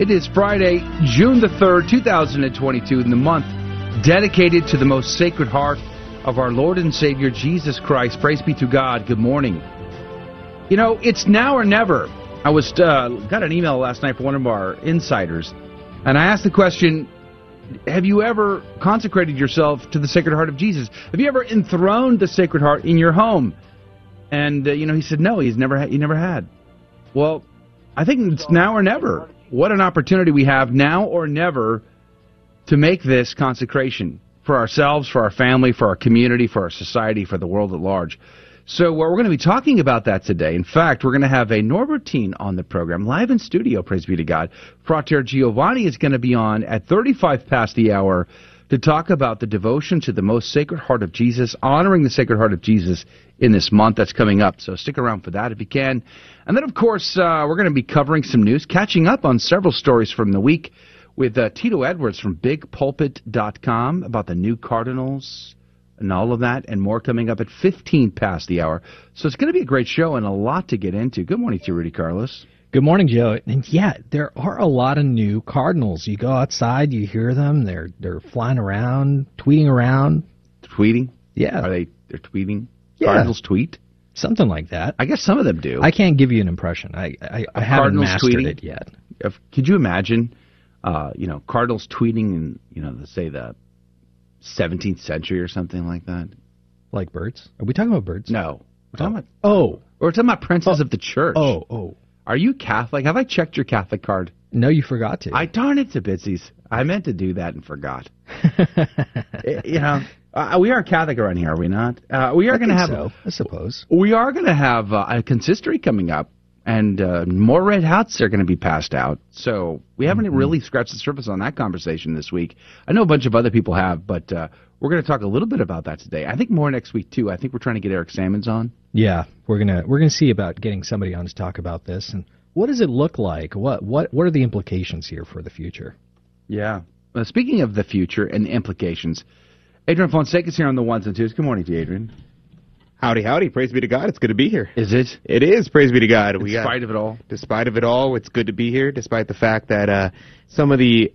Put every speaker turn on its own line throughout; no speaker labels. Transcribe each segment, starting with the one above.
It is Friday, June the 3rd, 2022, in the month dedicated to the most sacred heart of our Lord and Savior Jesus Christ. Praise be to God. Good morning. You know, it's now or never. I was uh, got an email last night from one of our insiders, and I asked the question: Have you ever consecrated yourself to the Sacred Heart of Jesus? Have you ever enthroned the Sacred Heart in your home? And uh, you know, he said no. He's never had. He never had. Well, I think it's now or never. What an opportunity we have now or never to make this consecration for ourselves, for our family, for our community, for our society, for the world at large. So uh, we're going to be talking about that today. In fact, we're going to have a Norbertine on the program, live in studio, praise be to God. Frater Giovanni is going to be on at 35 past the hour to talk about the devotion to the most sacred heart of Jesus, honoring the sacred heart of Jesus in this month that's coming up. So stick around for that if you can. And then, of course, uh, we're going to be covering some news, catching up on several stories from the week with uh, Tito Edwards from BigPulpit.com about the new Cardinals and all of that and more coming up at 15 past the hour. So it's going to be a great show and a lot to get into. Good morning to you, Rudy Carlos.
Good morning, Joe. And yeah, there are a lot of new cardinals. You go outside, you hear them. They're they're flying around, tweeting around.
Tweeting?
Yeah.
Are they they're tweeting?
Yeah.
Cardinals tweet?
Something like that.
I guess some of them do.
I can't give you an impression. I I, I haven't
Cardinals
mastered
tweeting?
it yet.
if, could you imagine, uh, you know, Cardinals tweeting in, you know, say the 17th century or something like that?
Like birds. Are we talking about birds?
No. We're talking about,
Oh.
we're talking about princes of the church.
Oh. Oh.
Are you Catholic? Have I checked your Catholic card?
No, you forgot to.
I darn it to bitsies. I meant to do that and forgot. Eh, you know, uh, we are Catholic around here, are we not? Uh, we are going to have
so, I suppose.
we are going to have uh, a consistory coming up, and uh, more red hats are going to be passed out. So we haven't
Mm-hmm.
really scratched the surface on that conversation this week. I know a bunch of other people have, but uh, we're going to talk a little bit about that today. I think more next week too. I think we're trying to get Eric Sammons on.
Yeah, we're gonna we're gonna see about getting somebody on to talk about this and what does it look like? What what what are the implications here for the future?
Yeah. Uh, speaking of the future and the implications, Adrian Fonseca's here on the ones and twos. Good morning to you, Adrian.
Howdy, howdy. Praise be to God. It's good to be here.
Is it?
It is. Praise be to God. We got-
of it all.
despite of it all, it's good to be here, despite the fact that uh, some of the,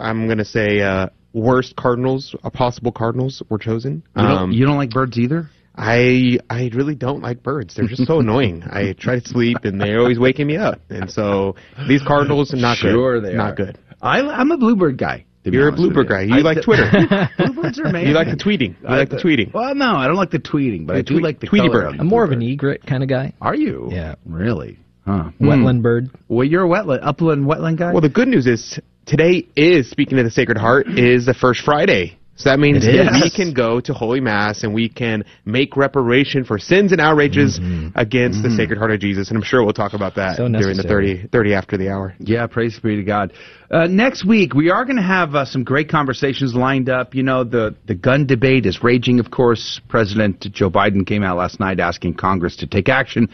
I'm going to say, uh, worst cardinals, uh, possible cardinals, were chosen.
You don't,
Um,
you don't like birds either?
I I really don't like birds. They're just so annoying. I try to sleep and they're always waking me up. And so these cardinals are not
sure
good.
they
not
are.
good.
I, I'm a bluebird guy. To be
You're a
honest with
bluebird guy. You
I-
like Twitter.
Bluebirds are amazing.
You like the tweeting. You like the tweeting.
Well, no, I don't like the tweeting, but I do
tweet-
like the
Tweety
color
bird.
I'm more of an egret kind of guy.
Are you?
Yeah.
Really? Huh. Hmm.
Wetland bird.
Well, you're a wetland, upland wetland guy.
Well, the good news is today is speaking of the Sacred Heart is the first Friday. So that means that we can go to Holy Mass and we can make reparation for sins and outrages against the Sacred Heart of Jesus. And I'm sure we'll talk about that
So
during the 30, 30 after the hour.
Yeah, praise be to God. Uh, next week, we are going to have uh, some great conversations lined up. You know, the, the gun debate is raging, of course. President Joe Biden came out last night asking Congress to take action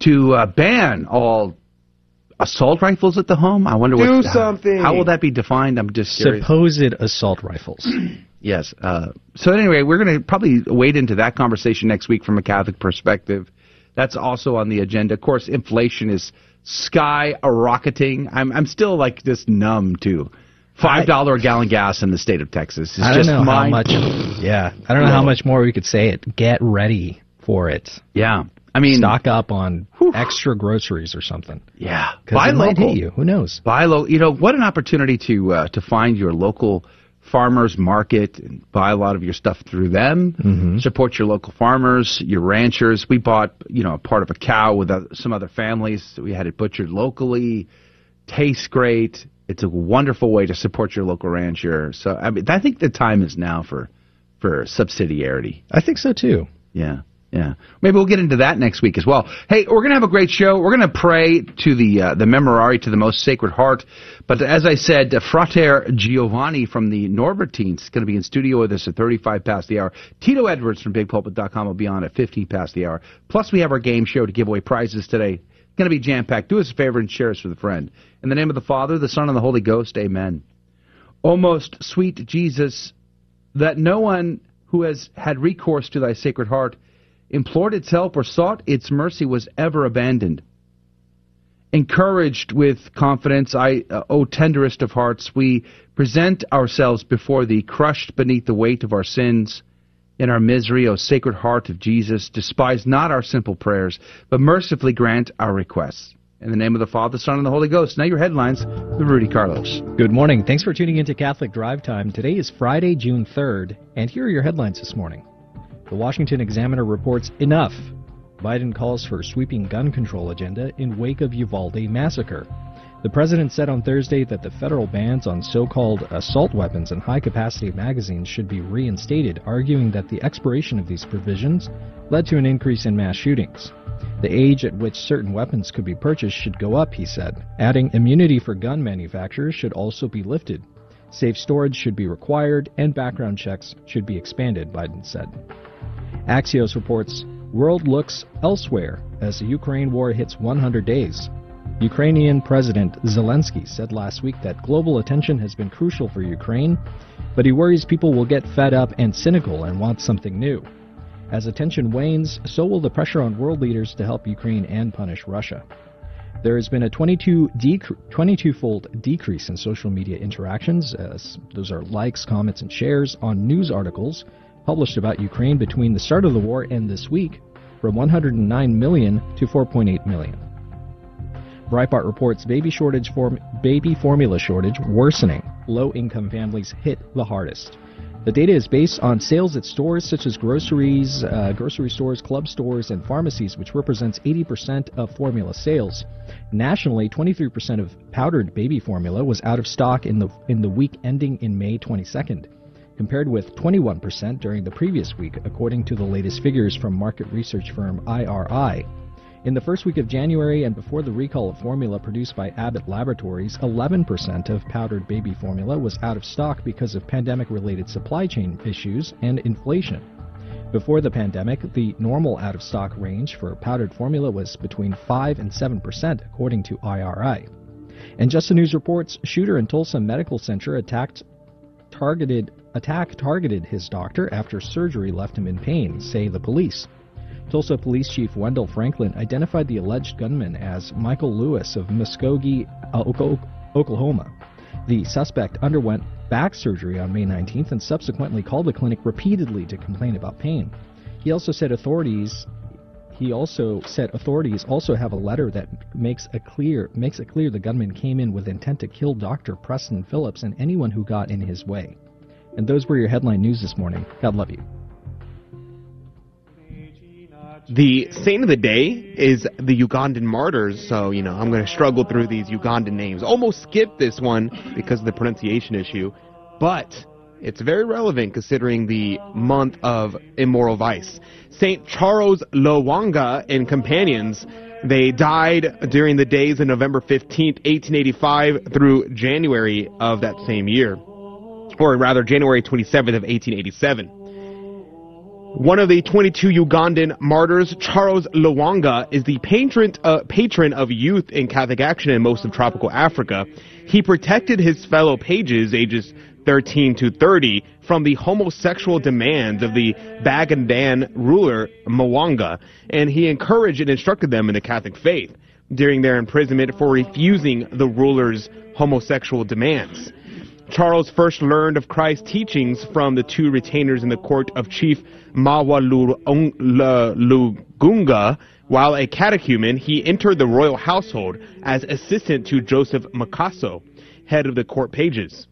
to uh, ban all assault rifles at the home. I wonder
Do
what,
something.
How will that be defined? I'm just curious.
Supposed assault rifles.
Yes. Uh, so anyway, we're going to probably wade into that conversation next week from a Catholic perspective. That's also on the agenda. Of course, inflation is sky rocketing. I'm I'm still like just numb to five dollar a gallon gas in the state of Texas. It's
I don't
just
know how much. Yeah, I don't know how much more we could say it. Get ready for it.
Yeah. I mean,
Stock up on extra groceries or something.
Yeah, Buy
it might
local.
hit you. Who knows?
buy low. You know what an opportunity to uh, to find your local farmers market and buy a lot of your stuff through them. Support your local farmers, your ranchers. We bought you know a part of a cow with uh, some other families. We had it butchered locally. Tastes great. It's a wonderful way to support your local rancher. So I mean, I think the time is now for for subsidiarity.
I think so too.
Yeah. Yeah, maybe we'll get into that next week as well. Hey, we're gonna have a great show. We're gonna pray to the uh, the Memorare to the Most Sacred Heart. But as I said, uh, Frater Giovanni from the Norbertines is going to be in studio with us at 35 past the hour. Tito Edwards from BigPulpit.com will be on at 15 past the hour. Plus, we have our game show to give away prizes today. It's Going to be jam packed. Do us a favor and share us with a friend. In the name of the Father, the Son, and the Holy Ghost. Amen. O most sweet Jesus, that no one who has had recourse to thy sacred heart implored its help or sought its mercy was ever abandoned. Encouraged with confidence, I, uh, O tenderest of hearts, we present ourselves before thee, crushed beneath the weight of our sins. In our misery, O sacred heart of Jesus, despise not our simple prayers, but mercifully grant our requests. In the name of the Father, Son, and the Holy Ghost. Now your headlines with Rudy Carlos.
Good morning. Thanks for tuning in to Catholic Drive Time. Today is Friday, June 3rd, and here are your headlines this morning. The Washington Examiner reports enough. Biden calls for sweeping gun control agenda in wake of Uvalde massacre. The president said on Thursday that the federal bans on so called assault weapons and high capacity magazines should be reinstated, arguing that the expiration of these provisions led to an increase in mass shootings. The age at which certain weapons could be purchased should go up, he said, adding immunity for gun manufacturers should also be lifted. Safe storage should be required, and background checks should be expanded, Biden said. Axios reports world looks elsewhere as the Ukraine war hits 100 days. Ukrainian President Zelensky said last week that global attention has been crucial for Ukraine, but he worries people will get fed up and cynical and want something new. As attention wanes, so will the pressure on world leaders to help Ukraine and punish Russia. There has been a 22 22-fold decrease in social media interactions, as those are likes, comments, and shares on news articles published about Ukraine between the start of the war and this week from 109 million to 4.8 million. Breitbart reports baby shortage form, baby formula shortage worsening. Low-income families hit the hardest. The data is based on sales at stores such as groceries, uh, grocery stores, club stores, and pharmacies, which represents 80% of formula sales. Nationally, 23% of powdered baby formula was out of stock in the in the week ending in May 22nd compared with 21% during the previous week, according to the latest figures from market research firm IRI. In the first week of January and before the recall of formula produced by Abbott Laboratories, 11% of powdered baby formula was out of stock because of pandemic related supply chain issues and inflation. Before the pandemic, the normal out of stock range for powdered formula was between 5 and 7%, according to IRI. And Just the News reports shooter in Tulsa Medical Center attacked targeted attack targeted his doctor after surgery left him in pain, say the police. Tulsa Police Chief Wendell Franklin identified the alleged gunman as Michael Lewis of Muskogee, uh, Oklahoma. The suspect underwent back surgery on May 19th and subsequently called the clinic repeatedly to complain about pain. He also said authorities he also said authorities also have a letter that makes a clear makes it clear the gunman came in with intent to kill Dr. Preston Phillips and anyone who got in his way. And those were your headline news this morning. God love you.
The saint of the day is the Ugandan martyrs, so, you know, I'm going to struggle through these Ugandan names. Almost skipped this one because of the pronunciation issue, but it's very relevant considering the month of immoral vice. Saint Charles Lwanga and companions, they died during the days of November 15th, 1885 through January of that same year or rather January 27th of 1887. One of the 22 Ugandan martyrs, Charles Lwanga, is the patron, uh, patron of youth in Catholic action in most of tropical Africa. He protected his fellow pages, ages 13 to 30, from the homosexual demands of the Bagandan ruler Mwanga, and he encouraged and instructed them in the Catholic faith during their imprisonment for refusing the ruler's homosexual demands. Charles first learned of Christ's teachings from the two retainers in the court of Chief Lugunga. While a catechumen, he entered the royal household as assistant to Joseph Mukasa, head of the court pages.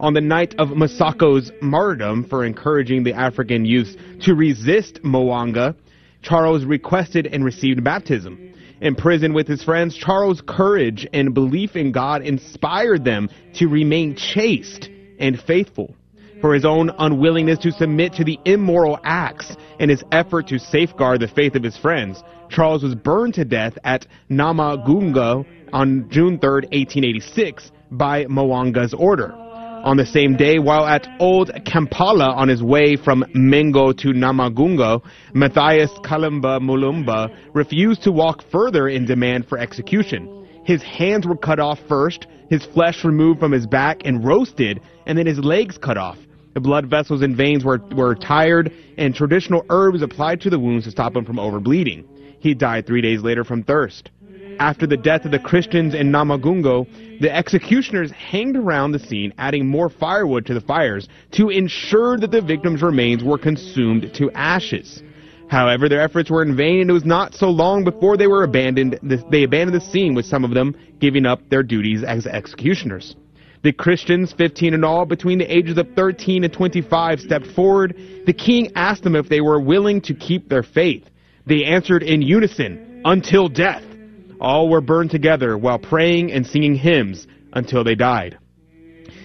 On the night of Masako's martyrdom for encouraging the African youths to resist Mwanga, Charles requested and received baptism. In prison with his friends, Charles' courage and belief in God inspired them to remain chaste and faithful. for his own unwillingness to submit to the immoral acts and his effort to safeguard the faith of his friends, Charles was burned to death at Namagunga on June 3, 1886, by Mwanga's order. On the same day, while at Old Kampala on his way from Mengo to Namagunga, Matthias Kalimba Mulumba refused to walk further in demand for execution. His hands were cut off first, his flesh removed from his back and roasted, and then his legs cut off. The blood vessels and veins were, were tired, and traditional herbs applied to the wounds to stop him from overbleeding. He died three days later from thirst. After the death of the Christians in Namagungo, the executioners hanged around the scene, adding more firewood to the fires to ensure that the victims' remains were consumed to ashes. However, their efforts were in vain, and it was not so long before they were abandoned. They abandoned the scene, with some of them giving up their duties as executioners. The Christians, 15 in all, between the ages of 13 and 25, stepped forward. The king asked them if they were willing to keep their faith. They answered in unison, until death. All were burned together while praying and singing hymns until they died.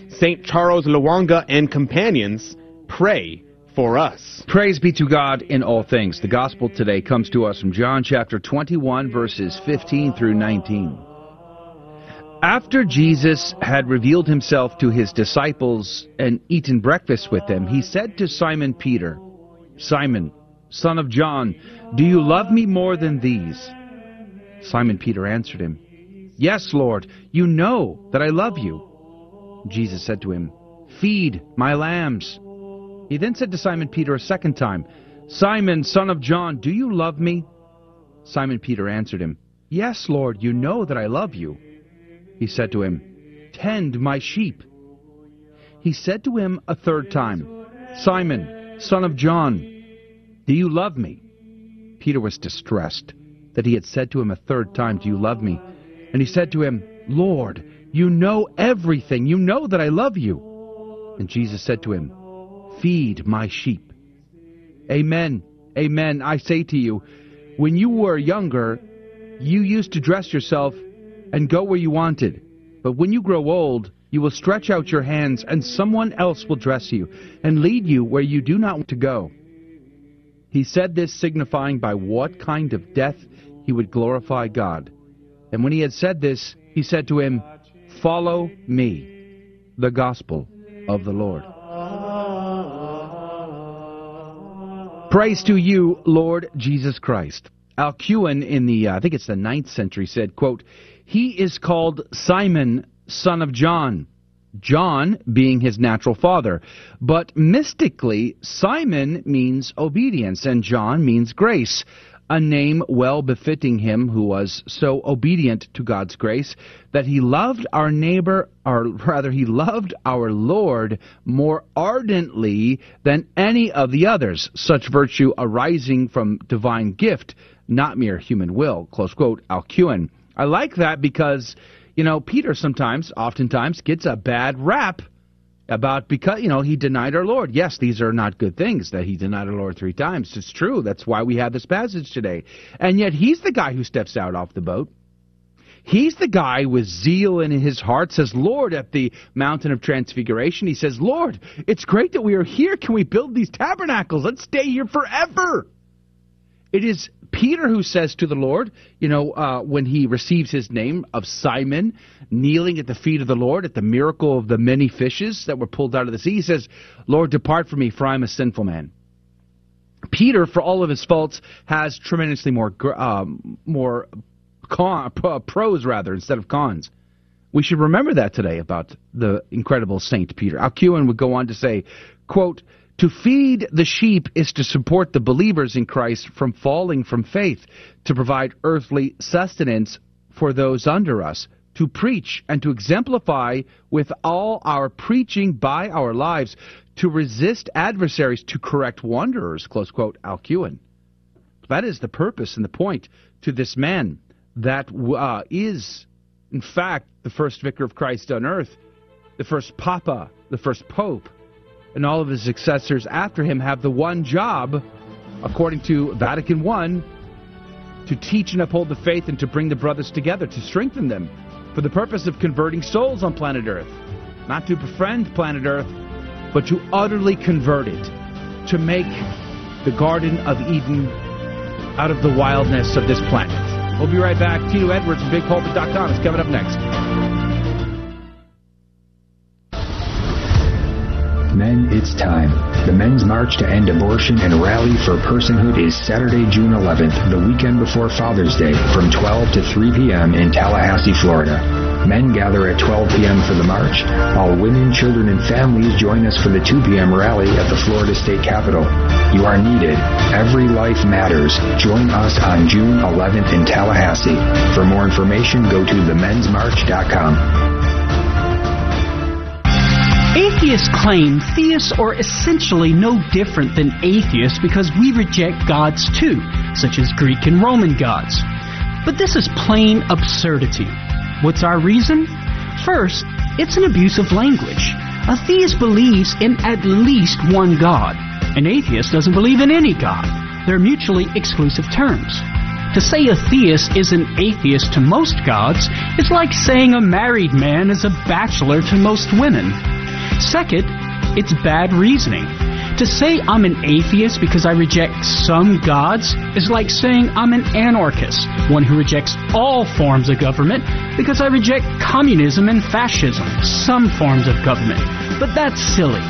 St. Charles Lwanga and companions pray for us.
Praise be to God in all things. The gospel today comes to us from John chapter 21, verses 15 through 19. After Jesus had revealed himself to his disciples and eaten breakfast with them, he said to Simon Peter, Simon, son of John, do you love me more than these? Simon Peter answered him, Yes, Lord, you know that I love you. Jesus said to him, Feed my lambs. He then said to Simon Peter a second time, Simon, son of John, do you love me? Simon Peter answered him, Yes, Lord, you know that I love you. He said to him, Tend my sheep. He said to him a third time, Simon, son of John, do you love me? Peter was distressed that he had said to him a third time, Do you love me? And he said to him, Lord, you know everything. You know that I love you. And Jesus said to him, Feed my sheep. Amen. Amen. I say to you, when you were younger, you used to dress yourself and go where you wanted. But when you grow old, you will stretch out your hands, and someone else will dress you and lead you where you do not want to go. He said this signifying by what kind of death he would glorify God. And when he had said this, he said to him, Follow me, the gospel of the Lord. Praise to you, Lord Jesus Christ. Alcuin in the, uh, I think it's the ninth century, said, quote, He is called Simon, son of John. John being his natural father. But mystically, Simon means obedience and John means grace a name well befitting him who was so obedient to God's grace that he loved our neighbor, or rather, he loved our Lord more ardently than any of the others, such virtue arising from divine gift, not mere human will. Close quote, Alcuin. I like that because, you know, Peter sometimes, oftentimes, gets a bad rap about because you know he denied our Lord. Yes, these are not good things that he denied our Lord three times. It's true. That's why we have this passage today. And yet he's the guy who steps out off the boat. He's the guy with zeal in his heart says, Lord, at the mountain of transfiguration, he says, Lord, it's great that we are here. Can we build these tabernacles? Let's stay here forever. It is Peter who says to the Lord, you know, uh, when he receives his name of Simon, kneeling at the feet of the Lord at the miracle of the many fishes that were pulled out of the sea, he says, Lord, depart from me, for I am a sinful man. Peter, for all of his faults, has tremendously more um, more con, pros rather instead of cons. We should remember that today about the incredible Saint Peter. Alcuin would go on to say, quote, to feed the sheep is to support the believers in Christ from falling from faith, to provide earthly sustenance for those under us, to preach and to exemplify with all our preaching by our lives, to resist adversaries, to correct wanderers, close quote, Alcuin. That is the purpose and the point to this man that uh, is, in fact, the first vicar of Christ on earth, the first papa, the first pope, and all of his successors after him have the one job, according to Vatican I, to teach and uphold the faith and to bring the brothers together, to strengthen them, for the purpose of converting souls on planet Earth. Not to befriend planet Earth, but to utterly convert it, to make the Garden of Eden out of the wildness of this planet. We'll be right back. Tito Edwards from BigPulpit.com is coming up next.
Men, it's time. The Men's March to End Abortion and Rally for Personhood is Saturday, June 11th, the weekend before Father's Day, from 12 to 3 p.m. in Tallahassee, Florida. Men gather at 12 p.m. for the march, while women, children, and families join us for the 2 p.m. rally at the Florida State Capitol. You are needed. Every life matters. Join us on June 11th in Tallahassee. For more information, go to themensmarch.com.
Atheists claim theists are essentially no different than atheists because we reject gods too, such as Greek and Roman gods. But this is plain absurdity. What's our reason? First, it's an abuse of language. A theist believes in at least one God. An atheist doesn't believe in any God. They're mutually exclusive terms. To say a theist is an atheist to most gods is like saying a married man is a bachelor to most women. Second, it's bad reasoning. To say I'm an atheist because I reject some gods is like saying I'm an anarchist, one who rejects all forms of government because I reject communism and fascism, some forms of government. But that's silly.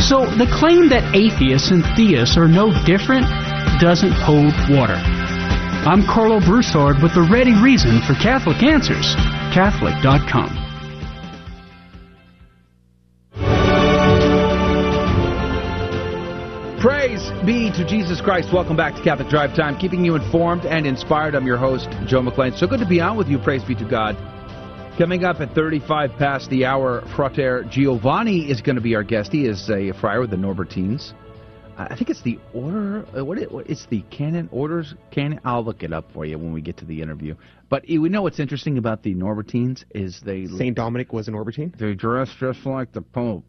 So the claim that atheists and theists are no different doesn't hold water. I'm Karlo Broussard with the ready reason for Catholic Answers, Catholic.com.
Praise be to Jesus Christ. Welcome back to Catholic Drive Time, keeping you informed and inspired. I'm your host, Joe McClain. So good to be on with you. Praise be to God. Coming up at 35 past the hour, Frater Giovanni is going to be our guest. He is a friar with the Norbertines. I think it's the order. uh, What, it, it's the canon orders canon. I'll look it up for you when we get to the interview. But we know what's interesting about the Norbertines is they
Saint Dominic was a Norbertine.
they dress just like the Pope.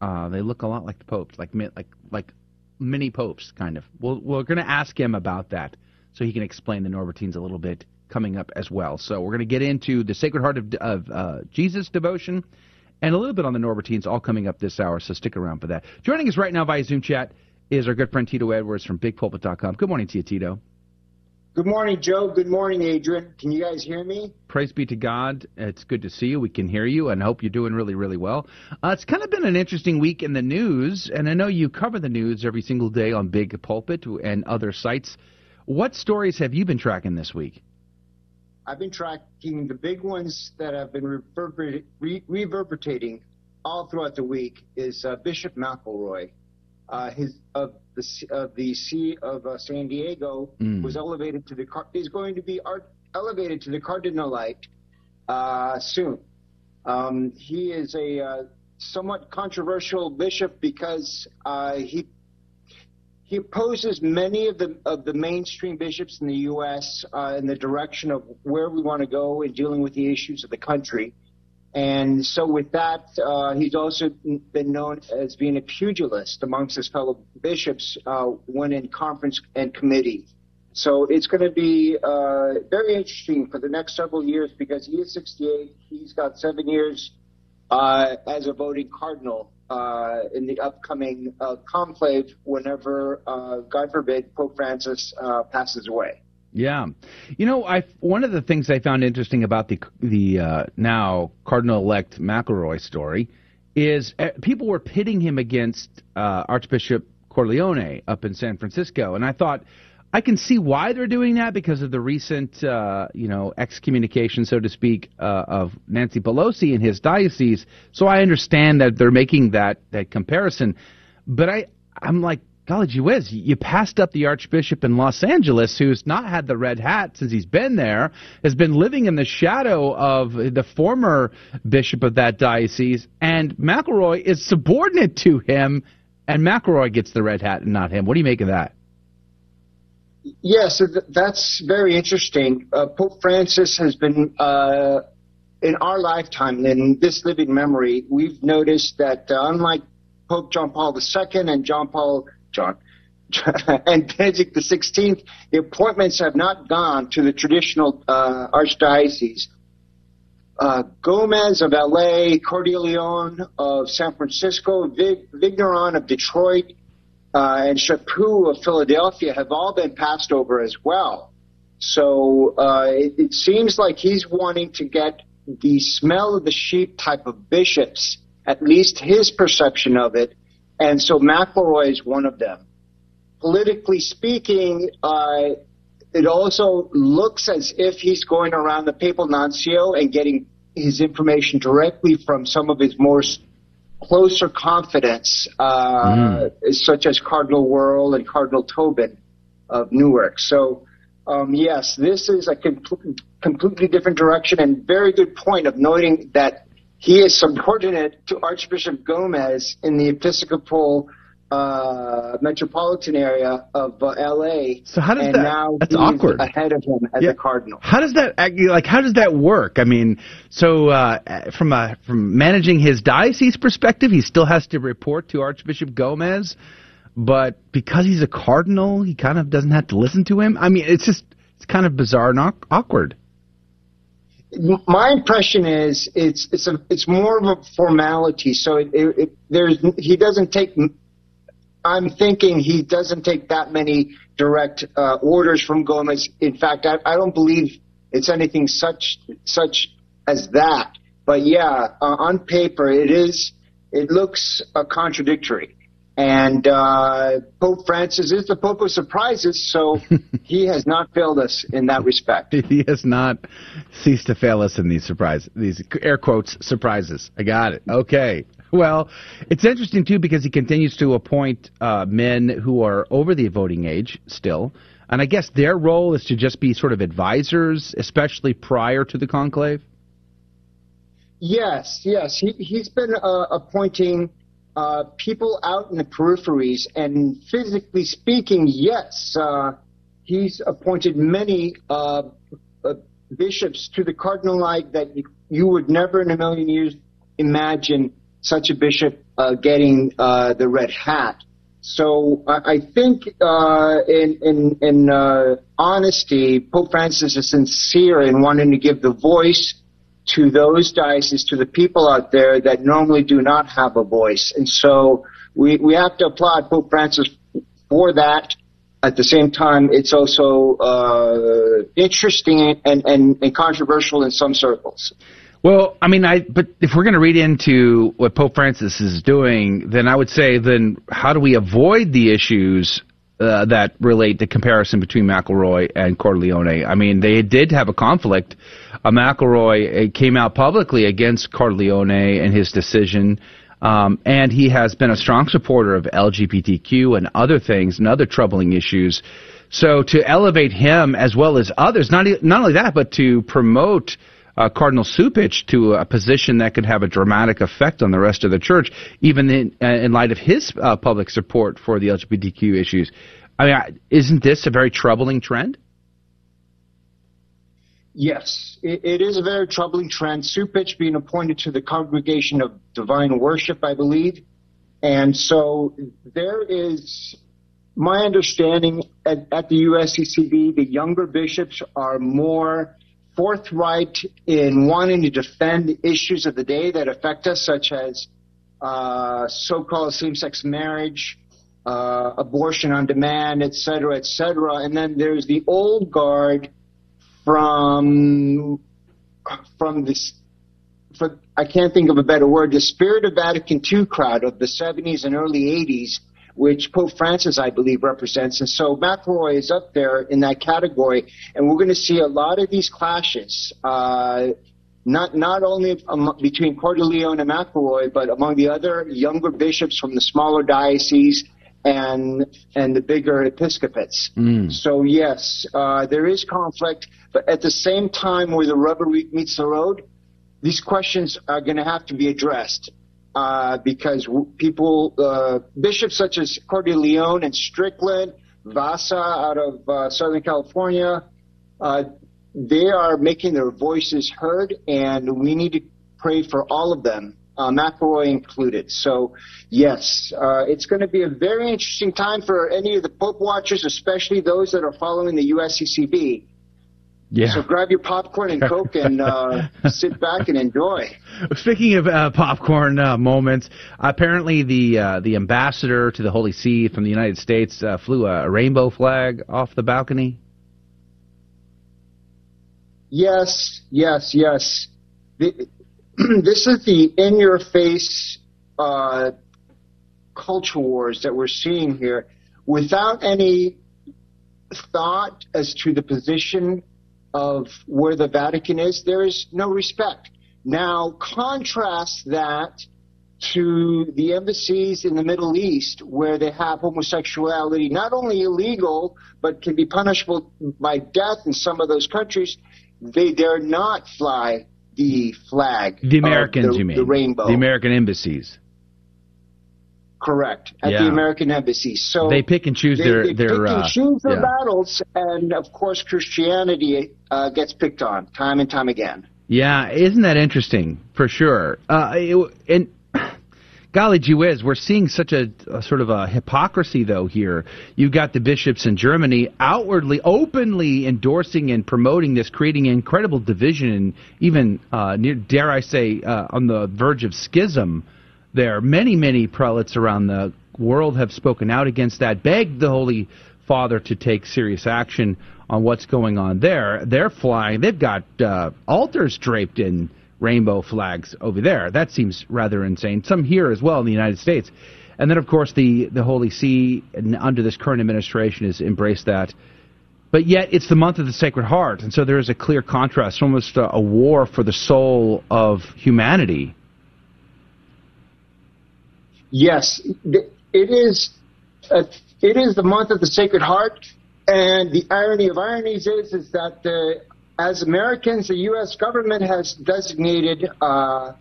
Uh, they look a lot like the popes, like like like mini popes, kind of. We'll, we're going to ask him about that, so he can explain the Norbertines a little bit coming up as well. So we're going to get into the Sacred Heart of, of uh, Jesus devotion and a little bit on the Norbertines, all coming up this hour. So stick around for that. Joining us right now via Zoom chat is our good friend Tito Edwards from BigPulpit.com. Good morning to you, Tito.
Good morning, Joe. Good morning, Adrian. Can you guys hear me?
Praise be to God. It's good to see you. We can hear you and hope you're doing really, really well. Uh, it's kind of been an interesting week in the news, and I know you cover the news every single day on Big Pulpit and other sites. What stories have you been tracking this week?
I've been tracking the big ones that have been reverber- re- reverberating all throughout the week is uh, Bishop McElroy. Uh, his of the of the See of uh, San Diego
Mm.
was elevated to the is going to be art- elevated to the cardinalate uh, soon. Um, he is a uh, somewhat controversial bishop because uh, he he opposes many of the of the mainstream bishops in the U.S. Uh, in the direction of where we want to go in dealing with the issues of the country. And so, with that, uh, he's also been known as being a pugilist amongst his fellow bishops uh, when in conference and committee. So it's going to be uh, very interesting for the next several years because he is 68. He's got seven years uh, as a voting cardinal uh, in the upcoming uh, conclave whenever, God forbid, Pope Francis passes away.
Yeah, you know, I one of the things I found interesting about the the uh, now Cardinal elect McElroy story is uh, people were pitting him against uh, Archbishop Cordileone up in San Francisco, and I thought I can see why they're doing that because of the recent, uh, you know, excommunication, so to speak, uh, of Nancy Pelosi in his diocese. So I understand that they're making that that comparison, but I I'm like, golly gee whiz, you passed up the Archbishop in Los Angeles, who's not had the red hat since he's been there, has been living in the shadow of the former bishop of that diocese, and McElroy is subordinate to him, and McElroy gets the red hat and not him. What do you make of that?
Yeah, so th- that's very interesting. Uh, Pope Francis has been, uh, in our lifetime, in this living memory, we've noticed that uh, unlike Pope John Paul II and John Paul John and Benedict XVI, the appointments have not gone to the traditional uh, archdiocese. uh, Gomez of LA, Cordileone of San Francisco, Vig- Vigneron of Detroit, uh, and Chaput of Philadelphia have all been passed over as well. So uh, it, it seems like he's wanting to get the smell of the sheep type of bishops, at least his perception of it, and so McElroy is one of them. Politically speaking, uh, it also looks as if he's going around the papal nuncio and getting his information directly from some of his more closer confidants, uh, mm. such as Cardinal Wuerl and Cardinal Tobin of Newark. So, um, yes, this is a com- completely different direction and very good point of noting that he is subordinate to Archbishop Gomez in the Episcopal uh, metropolitan area of uh, L.A.
So how does
and
that?
Now
that's awkward.
Ahead of him as
yeah.
a cardinal.
How does that like? How does that work? I mean, so uh, from a from managing his diocese perspective, he still has to report to Archbishop Gomez, but because he's a cardinal, he kind of doesn't have to listen to him. I mean, it's just it's kind of bizarre and awkward.
My impression is it's it's a it's more of a formality. So it, it, it, there's he doesn't take I'm thinking he doesn't take that many direct uh, orders from Gomez. In fact, I, I, don't believe it's anything such such as that. But yeah, uh, on paper, it is. It looks uh, contradictory. And uh, Pope Francis is the Pope of surprises, so he has not failed us in that respect.
He has not ceased to fail us in these surprises, these air quotes surprises. I got it. Okay. Well, it's interesting too because he continues to appoint uh, men who are over the voting age still, and I guess their role is to just be sort of advisors, especially prior to the conclave.
Yes, yes, he he's been uh, appointing uh, people out in the peripheries, and physically speaking, yes, uh, he's appointed many uh, uh, bishops to the cardinalate that you, you would never in a million years imagine such a bishop uh, getting uh, the red hat. So I, think, in in, in honesty, Pope Francis is sincere in wanting to give the voice to those dioceses, to the people out there that normally do not have a voice, and so we we have to applaud Pope Francis for that. At the same time, it's also uh, interesting and, and, and controversial in some circles.
Well, I mean, I but if we're going to read into what Pope Francis is doing, then I would say, then how do we avoid the issues uh, that relate the comparison between McElroy and Cordileone? I mean, they did have a conflict. Uh, McElroy uh, came out publicly against Cordileone and his decision. Um, and he has been a strong supporter of LGBTQ and other things and other troubling issues. So to elevate him as well as others, not not only that, but to promote uh, Cardinal Cupich to a position that could have a dramatic effect on the rest of the church, even in, uh, in light of his uh, public support for the LGBTQ issues. I mean, isn't this a very troubling trend?
Yes, it, it is a very troubling trend. Cupich being appointed to the Congregation of Divine Worship, I believe. And so there is my understanding at, at the USCCB, the younger bishops are more forthright in wanting to defend issues of the day that affect us, such as uh, so-called same-sex marriage, uh, abortion on demand, et cetera, et cetera. And then there's the old guard from from this. For, I can't think of a better word. The Spirit of Vatican II crowd of the 70s and early 80s which Pope Francis, I believe, represents. And so McElroy is up there in that category, and we're going to see a lot of these clashes. Uh, not not only between Cordileone and McElroy, but among the other younger bishops from the smaller dioceses and and the bigger episcopates. Mm. So yes, uh, there is conflict, but at the same time, where the rubber meets the road, these questions are going to have to be addressed uh, because people, uh, bishops such as Cordileone and Strickland, Vasa out of uh, Southern California, uh, they are making their voices heard, and we need to pray for all of them, uh, McElroy included. So, yes, uh, it's going to be a very interesting time for any of the Pope watchers, especially those that are following the USCCB.
Yeah.
So grab your popcorn and Coke and uh, sit back and enjoy.
Speaking of uh, popcorn uh, moments, apparently the uh, the ambassador to the Holy See from the United States uh, flew a, rainbow flag off the balcony.
Yes, yes, yes. The, this is the in-your-face uh, culture wars that we're seeing here, without any thought as to the position of where the Vatican is. There is no respect. Now, contrast that to the embassies in the Middle East where they have homosexuality not only illegal but can be punishable by death in some of those countries. They dare not fly the flag.
The Americans,
the,
you mean?
The rainbow.
The American embassies.
Correct. At
Yeah.
the American embassy. So
They pick and choose
they,
their-
they
their,
pick and
uh,
choose their
yeah.
battles, and of course Christianity uh, gets picked on time and time again.
Yeah, isn't that interesting? For sure. Uh, it- and golly gee whiz, we're seeing such a, a sort of a hypocrisy though here. You've got the bishops in Germany outwardly, openly endorsing and promoting this, creating incredible division and even, uh, near, dare I say, uh, on the verge of schism. There, many, many prelates around the world have spoken out against that, begged the Holy Father to take serious action on what's going on there. They're flying. They've got uh, altars draped in rainbow flags over there. That seems rather insane. Some here as well in the United States. And then, of course, the, the Holy See, under this current administration, has embraced that. But yet, it's the month of the Sacred Heart, and so there is a clear contrast, almost a, a war for the soul of humanity.
Yes, it is. A, it is the month of the Sacred Heart, and the irony of ironies is is that the, as Americans, the U.S. government has designated uh,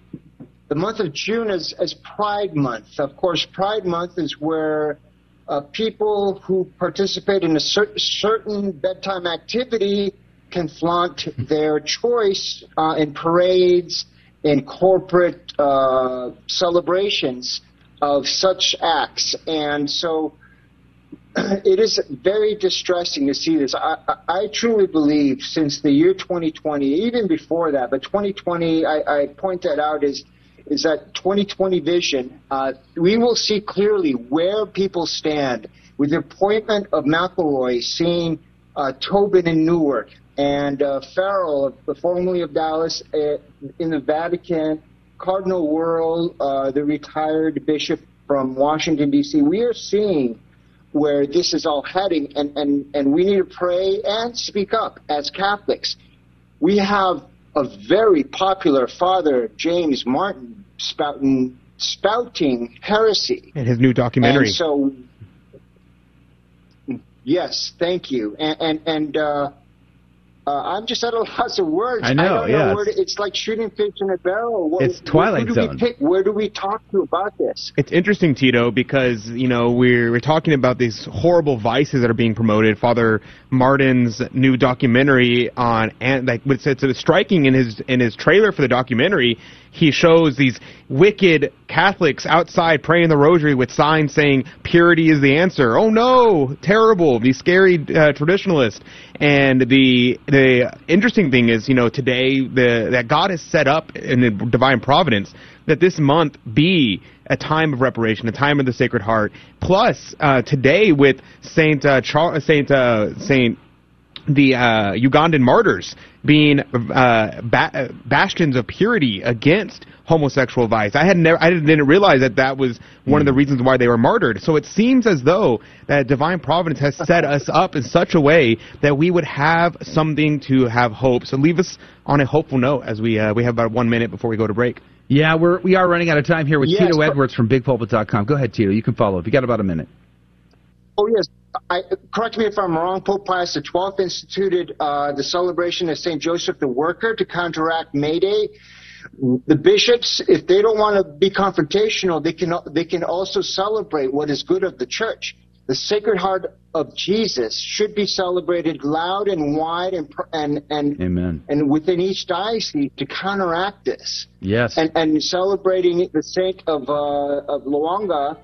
the month of June as, as Pride Month. Of course, Pride Month is where uh, people who participate in a cer- certain bedtime activity can flaunt their choice uh, in parades, in corporate uh, celebrations of such acts. And so it is very distressing to see this. I, I, truly believe since the year 2020, even before that, but 2020, I, I point that out is is that 2020 vision. Uh, we will see clearly where people stand with the appointment of McElroy, seeing uh, Tobin in Newark and uh, Farrell, formerly of Dallas, uh, in the Vatican, Cardinal Wuerl, uh, the retired bishop from Washington D.C. We are seeing where this is all heading, and, and, and we need to pray and speak up as Catholics. We have a very popular Father James Martin spouting spouting heresy.
And his new documentary.
And so, yes, thank you. And and, and uh, uh, I'm just at a loss of words.
I know,
don't
yeah,
know where to,
it's-
it's like shooting fish in a barrel. What,
It's Twilight
do
Zone.
We pick? Where do we talk to about this?
It's interesting, Tito, because you know we're we're talking about these horrible vices that are being promoted. Father Martin's new documentary on and like it's, it's striking in his in his trailer for the documentary. He shows these wicked Catholics outside praying the Rosary with signs saying "Purity is the answer." Oh no, terrible! These scary uh, traditionalists. And the the interesting thing is, you know, today the that God has set up in the divine providence that this month be a time of reparation, a time of the Sacred Heart. Plus, uh, today with Saint uh, Char- Saint uh, Saint the uh, Ugandan martyrs being uh, ba- uh, bastions of purity against homosexual vice. I had never, I didn't realize that that was one of the reasons why they were martyred. So it seems as though that divine providence has set us up in such a way that we would have something to have hope. So leave us on a hopeful note as we uh, we have about one minute before we go to break.
Yeah, we're we are running out of time here with
Yes,
Tito
but-
Edwards from BigPulpit.com. Go ahead, Tito. You can follow. If you got about a minute.
Oh yes. I, correct me if I'm wrong. Pope Pius XII instituted uh, the celebration of Saint Joseph the Worker to counteract May Day. The bishops, if they don't want to be confrontational, they can they can also celebrate what is good of the church. The Sacred Heart of Jesus should be celebrated loud and wide and and and
Amen.
and within each diocese to counteract this
Yes.
and, and celebrating the saint of uh, of Lwanga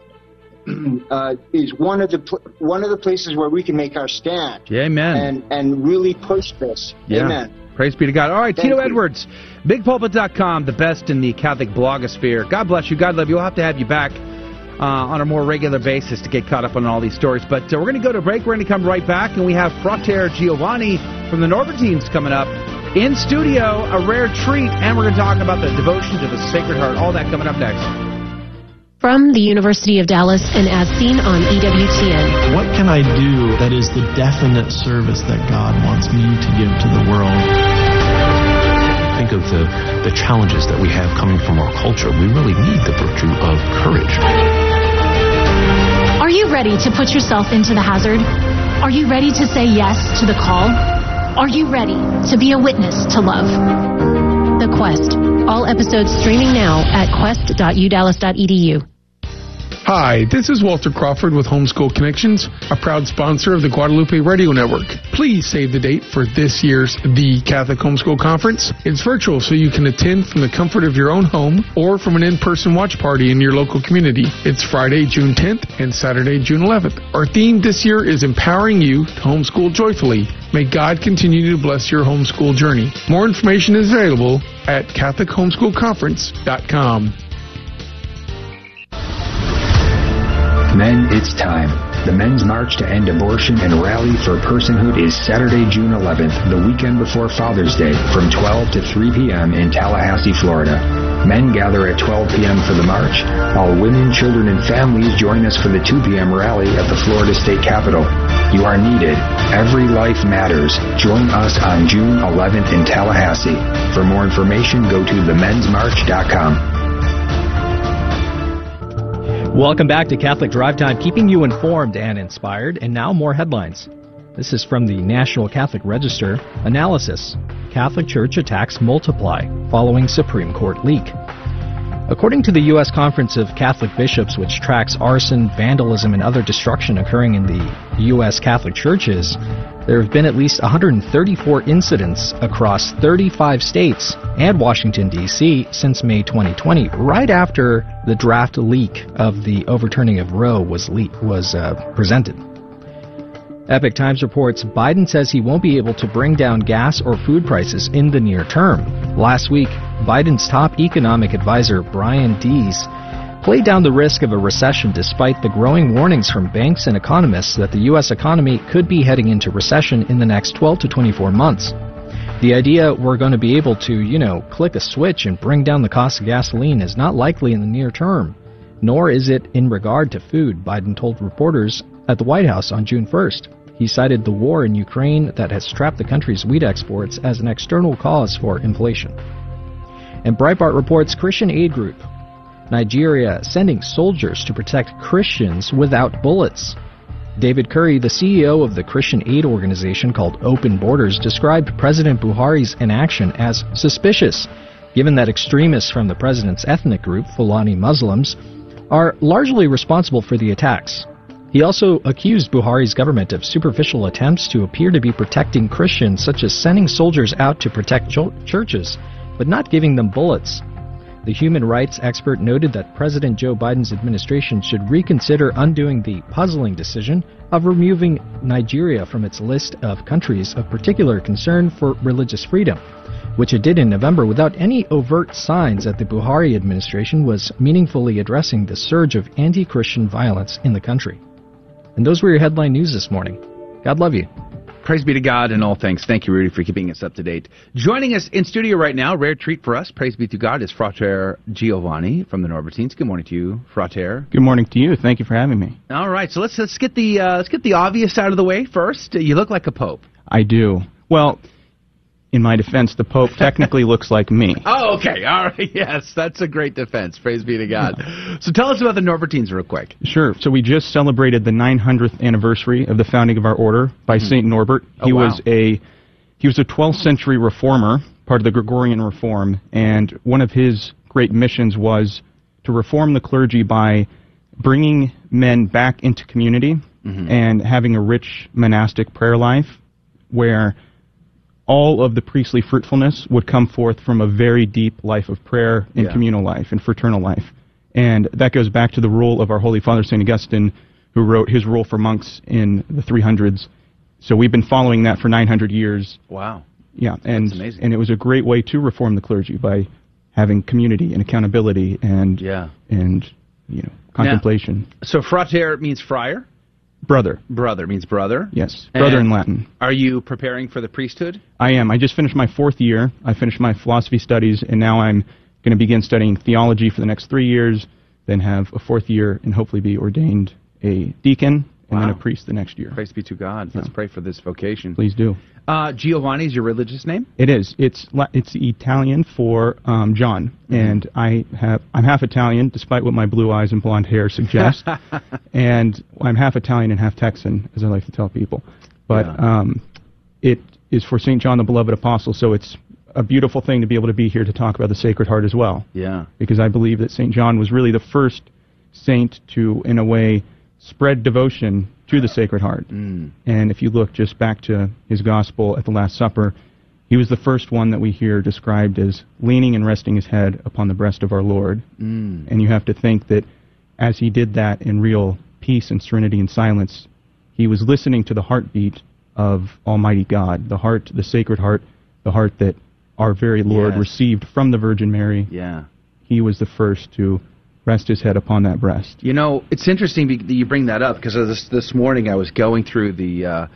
uh, is one of the pl- one of the places where we can make our stand.
Yeah, amen.
And and really push this.
Yeah.
Amen.
Praise be to God. All right,
Thank
Tito
you.
Edwards, bigpulpit.com, the best in the Catholic blogosphere. God bless you. God love you. We'll have to have you back uh, on a more regular basis to get caught up on all these stories. But uh, we're going to go to break. We're going to come right back, and we have Frater Giovanni from the Norbertines coming up in studio, a rare treat, and we're going to talk about the devotion to the Sacred Heart. All that coming up next.
From the University of Dallas and as seen on EWTN.
What can I do that is the definite service that God wants me to give to the world?
Think of the, the challenges that we have coming from our culture. We really need the virtue of courage.
Are you ready to put yourself into the hazard? Are you ready to say yes to the call? Are you ready to be a witness to love?
The Quest. All episodes streaming now at quest.udallas.edu.
Hi, this is Walter Crawford with Homeschool Connections, a proud sponsor of the Guadalupe Radio Network. Please save the date for this year's The Catholic Homeschool Conference. It's virtual, so you can attend from the comfort of your own home or from an in-person watch party in your local community. It's Friday, June 10th and Saturday, June 11th. Our theme this year is empowering you to homeschool joyfully. May God continue to bless your homeschool journey. More information is available at CatholicHomeschoolConference.com.
Men, it's time. The Men's March to End Abortion and Rally for Personhood is Saturday, June 11th, the weekend before Father's Day, from 12 to 3 p.m. in Tallahassee, Florida. Men gather at 12 p.m. for the march, while women, children, and families join us for the 2 p.m. rally at the Florida State Capitol. You are needed. Every life matters. Join us on June 11th in Tallahassee. For more information, go to themensmarch.com.
Welcome back to Catholic Drive Time, keeping you informed and inspired. And now more headlines. This is from the National Catholic Register. Analysis Catholic Church attacks multiply following Supreme Court leak. According to the U.S. Conference of Catholic Bishops, which tracks arson, vandalism, and other destruction occurring in the U.S. Catholic churches, there have been at least 134 incidents across 35 states and Washington, D.C. since May 2020, right after the draft leak of the overturning of Roe was, was uh, presented. Epoch Times reports Biden says he won't be able to bring down gas or food prices in the near term. Last week, Biden's top economic advisor, Brian Deese, played down the risk of a recession despite the growing warnings from banks and economists that the U.S. economy could be heading into recession in the next 12 to 24 months. The idea we're going to be able to, you know, click a switch and bring down the cost of gasoline is not likely in the near term, nor is it in regard to food, Biden told reporters at the White House on June 1st. He cited the war in Ukraine that has strapped the country's wheat exports as an external cause for inflation. And Breitbart reports Christian Aid Group, Nigeria sending soldiers to protect Christians without bullets. David Curry, the CEO of the Christian aid organization called Open Borders, described President Buhari's inaction as suspicious, given that extremists from the president's ethnic group, Fulani Muslims, are largely responsible for the attacks. He also accused Buhari's government of superficial attempts to appear to be protecting Christians, such as sending soldiers out to protect ch- churches, but not giving them bullets. The human rights expert noted that President Joe Biden's administration should reconsider undoing the puzzling decision of removing Nigeria from its list of countries of particular concern for religious freedom, which it did in November without any overt signs that the Buhari administration was meaningfully addressing the surge of anti Christian violence in the country. And those were your headline news this morning. God love you.
Praise be to God in all things. Thank you, Rudy, for keeping us up to date. Joining us in studio right now, rare treat for us, praise be to God, is Frater Giovanni from the Norbertines. Good morning to you, Frater.
Good morning to you. Thank you for having me.
All right, so let's let's get the uh, let's get the obvious out of the way first. You look like a pope.
I do. Well, in my defense, the Pope technically looks like me.
Oh, okay. All right. Yes, that's a great defense. Praise be to God. So tell us about the Norbertines real quick.
Sure. So we just celebrated the 900th anniversary of the founding of our order by
Hmm.
Saint Norbert.
Oh,
he
wow.
was a he was a 12th century reformer, part of the Gregorian reform, and one of his great missions was to reform the clergy by bringing men back into community
Mm-hmm.
and having a rich monastic prayer life where all of the priestly fruitfulness would come forth from a very deep life of prayer and
Yeah.
communal life and fraternal life. And that goes back to the rule of our Holy Father, St. Augustine, who wrote his rule for monks in the 300s. So we've been following that for 900 years.
Wow.
Yeah, and and it was a great way to reform the clergy by having community and accountability and
Yeah.
and you know contemplation.
So frater means friar.
Brother,
Brother means brother.
yes, brother
And
in Latin.
Are you preparing for the priesthood?
I am. I just finished my fourth year. I finished my philosophy studies, and now I'm going to begin studying theology for the next three years. Then have a fourth year, and hopefully be ordained a deacon and then a
Wow.
priest the next year.
Praise be to God. Let's pray for this vocation.
Please do.
Uh, Giovanni is your religious name?
It is. It's it's Italian for um, John,
Mm-hmm.
and I have I'm half Italian, despite what my blue eyes and blonde hair suggest, and I'm half Italian and half Texan, as I like to tell people. But
Yeah.
um, it is for Saint John the Beloved Apostle, so it's a beautiful thing to be able to be here to talk about the Sacred Heart as well,
Yeah.
because I believe that Saint John was really the first saint to, in a way, spread devotion to the Sacred Heart.
Mm.
And if you look just back to his gospel at the Last Supper, he was the first one that we hear described as leaning and resting his head upon the breast of our Lord.
Mm.
And you have to think that as he did that in real peace and serenity and silence, he was listening to the heartbeat of Almighty God, the heart, the sacred heart, the heart that our very Lord
Yes.
received from the Virgin Mary.
Yeah.
He was the first to rest his head upon that breast.
You know, it's interesting that you bring that up because this this morning I was going through the uh,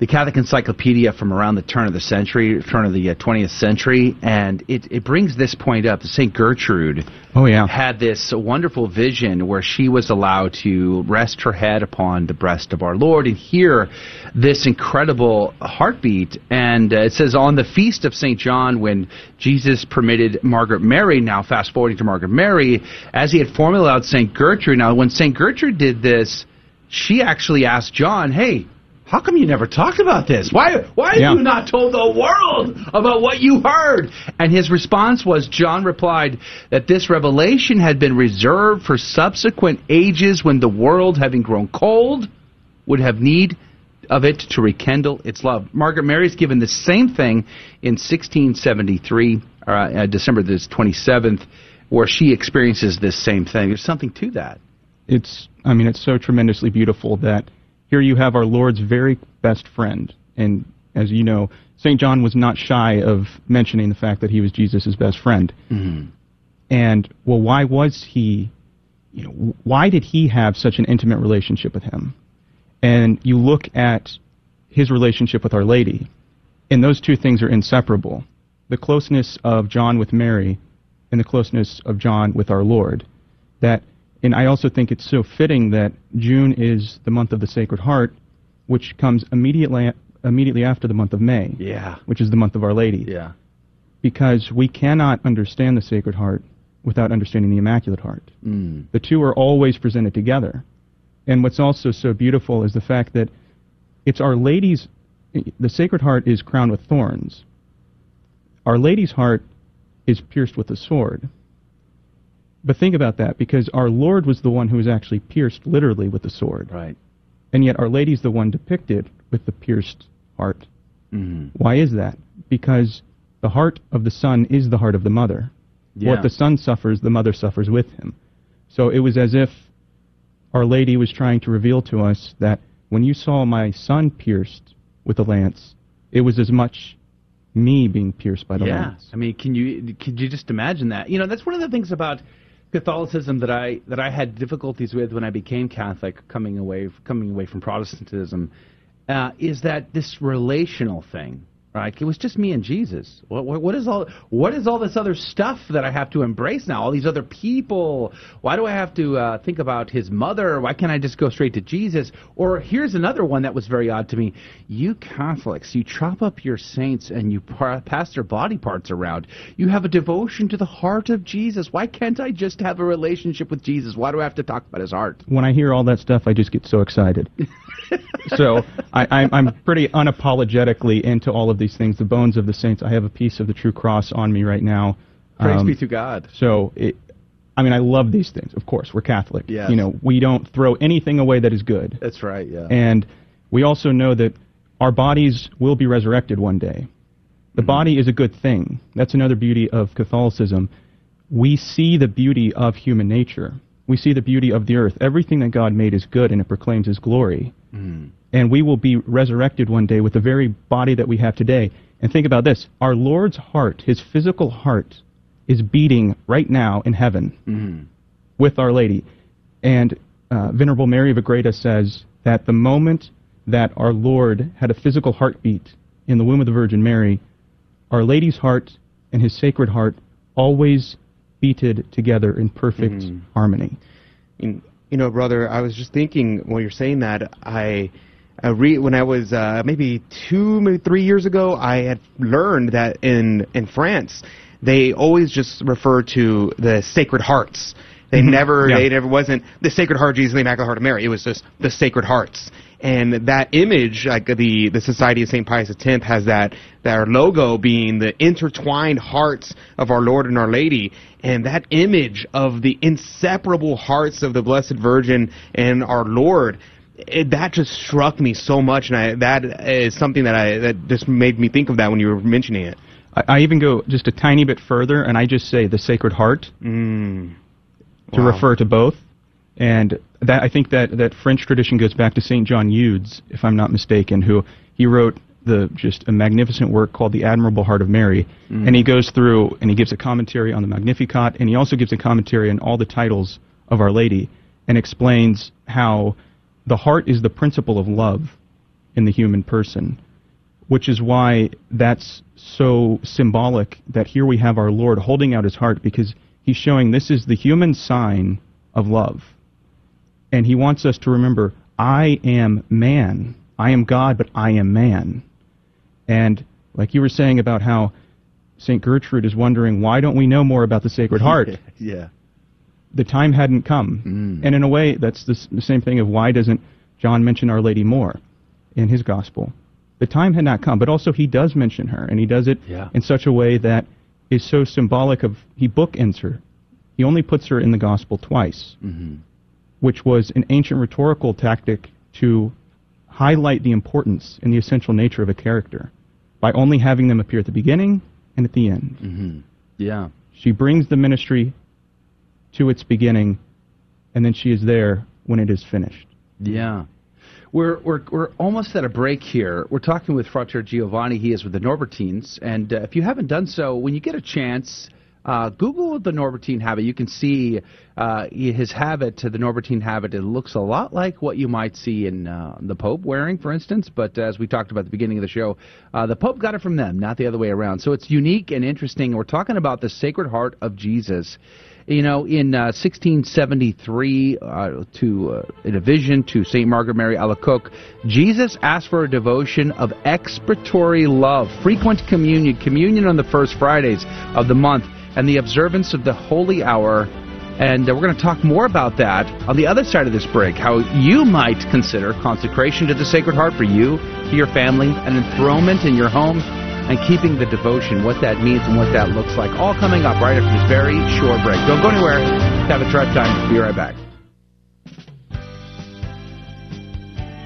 the Catholic Encyclopedia from around the turn of the century, turn of the uh, 20th century, and it, it brings this point up. Saint Gertrude
Oh yeah.
had this wonderful vision where she was allowed to rest her head upon the breast of our Lord and hear this incredible heartbeat. And uh, it says, on the feast of St. John, when Jesus permitted Margaret Mary, now fast forwarding to Margaret Mary, as he had formerly allowed St. Gertrude. Now, when St. Gertrude did this, she actually asked John, hey, how come you never talked about this? Why why have
Yeah.
you not told the world about what you heard? And his response was John replied that this revelation had been reserved for subsequent ages when the world, having grown cold, would have need of it to rekindle its love. Margaret Mary's given the same thing in 1673, uh, uh, December the 27th, where she experiences this same thing. There's something to that.
it's I mean it's so tremendously beautiful that here you have our Lord's very best friend and as you know St. John was not shy of mentioning the fact that he was Jesus' best friend.
Mm-hmm.
And well why was he you know why did he have such an intimate relationship with him? And you look at his relationship with Our Lady and those two things are inseparable. The closeness of John with Mary and the closeness of John with our Lord. That and I also think it's so fitting that June is the month of the Sacred Heart, which comes immediately immediately after the month of May,
Yeah.
which is the month of Our Lady.
Yeah.
Because we cannot understand the Sacred Heart without understanding the Immaculate Heart.
Mm.
The two are always presented together. And what's also so beautiful is the fact that it's Our Lady's the Sacred Heart is crowned with thorns. Our Lady's heart is pierced with a sword. But think about that, because our Lord was the one who was actually pierced literally with the sword.
Right.
And yet our Lady's the one depicted with the pierced heart.
Mm.
Why is that? Because the heart of the son is the heart of the mother.
Yeah.
What the son suffers, the mother suffers with him. So it was as if Our Lady was trying to reveal to us that when you saw my son pierced with a lance, it was as much me being pierced by the
yeah.
lance.
I mean, can you could you just imagine that? You know, that's one of the things about Catholicism that I that I had difficulties with when I became Catholic, coming away coming away from Protestantism, uh, is that this relational thing. Right? It was just me and Jesus. What, what, what is all what is all this other stuff that I have to embrace now? All these other people. Why do I have to uh, think about his mother? Why can't I just go straight to Jesus? Or here's another one that was very odd to me. You Catholics, you chop up your saints and you pa- pass their body parts around. You have a devotion to the heart of Jesus. Why can't I just have a relationship with Jesus? Why do I have to talk about his heart?
When I hear all that stuff, I just get so excited. so I, I'm, I'm pretty unapologetically into all of these things. The bones of the saints. I have a piece of the true cross on me right now.
Praise
Um,
be to God.
So, it, I mean, I love these things. Of course, we're Catholic.
Yes.
You know, we don't throw anything away that is good.
That's right. Yeah.
And we also know that our bodies will be resurrected one day. The body is a good thing. That's another beauty of Catholicism. we see the beauty of human nature. We see the beauty of the earth. Everything that God made is good and it proclaims His glory.
Mm.
And we will be resurrected one day with the very body that we have today. And think about this our Lord's heart, His physical heart, is beating right now in heaven
Mm.
with Our Lady. And uh, Venerable Mary of Agreda says that the moment that our Lord had a physical heartbeat in the womb of the Virgin Mary, Our Lady's heart and His sacred heart always beated together in perfect harmony.
You you know, brother, I was just thinking when you're saying that, I, I re- when I was uh, maybe two, maybe three years ago, I had learned that in in France, they always just refer to the Sacred Hearts. They
Mhm.
never,
Yeah.
they never wasn't the Sacred Heart of Jesus, the Immaculate Heart of Mary. It was just the Sacred Hearts. And that image, like the the Society of Saint Pius X, has that their logo being the intertwined hearts of our Lord and Our Lady, and that image of the inseparable hearts of the Blessed Virgin and our Lord. It, that just struck me so much, and I, that is something that I that just made me think of that when you were mentioning it.
I, I even go just a tiny bit further, and I just say the Sacred Heart
Mm.
to
Wow.
refer to both. And that I think that that French tradition goes back to Saint John Eudes, if I'm not mistaken, who he wrote the just a magnificent work called The Admirable Heart of Mary,
Mm.
and he goes through and he gives a commentary on the Magnificat, and he also gives a commentary on all the titles of Our Lady, and explains how the heart is the principle of love in the human person, which is why that's so symbolic that here we have our Lord holding out his heart because he's showing this is the human sign of love. And he wants us to remember, I am man. I am God, but I am man. And like you were saying about how St. Gertrude is wondering, why don't we know more about the Sacred Heart?
yeah.
the time hadn't come. And in a way, that's the, s- the same thing of why doesn't John mention Our Lady more in his gospel? The time had not come, but also he does mention her, and he does it
Yeah.
in such a way that is so symbolic of he bookends her. He only puts her in the gospel twice,
Mm-hmm.
Which was an ancient rhetorical tactic to highlight the importance and the essential nature of a character by only having them appear at the beginning and at the end.
Mm-hmm. Yeah.
She brings the ministry to its beginning, and then she is there when it is finished.
Yeah. We're, we're, we're almost at a break here. We're talking with Frater Giovanni. He is with the Norbertines. And uh, if you haven't done so, when you get a chance, uh, Google the Norbertine habit. You can see uh, his habit, the Norbertine habit. It looks a lot like what you might see in uh, the Pope wearing, for instance. But as we talked about at the beginning of the show, uh, the Pope got it from them, not the other way around. So it's unique and interesting. We're talking about the Sacred Heart of Jesus. You know, in uh, 1673, uh, to uh, in a vision to Saint Margaret Mary Alacoque, Jesus asked for a devotion of expiatory love, frequent communion, communion on the first Fridays of the month, and the observance of the holy hour. And uh, we're going to talk more about that on the other side of this break. How you might consider consecration to the Sacred Heart for you, for your family, an enthronement in your home, and keeping the devotion, what that means and what that looks like. All coming up right after this very short break. Don't go anywhere. Have a drive time. Be right back.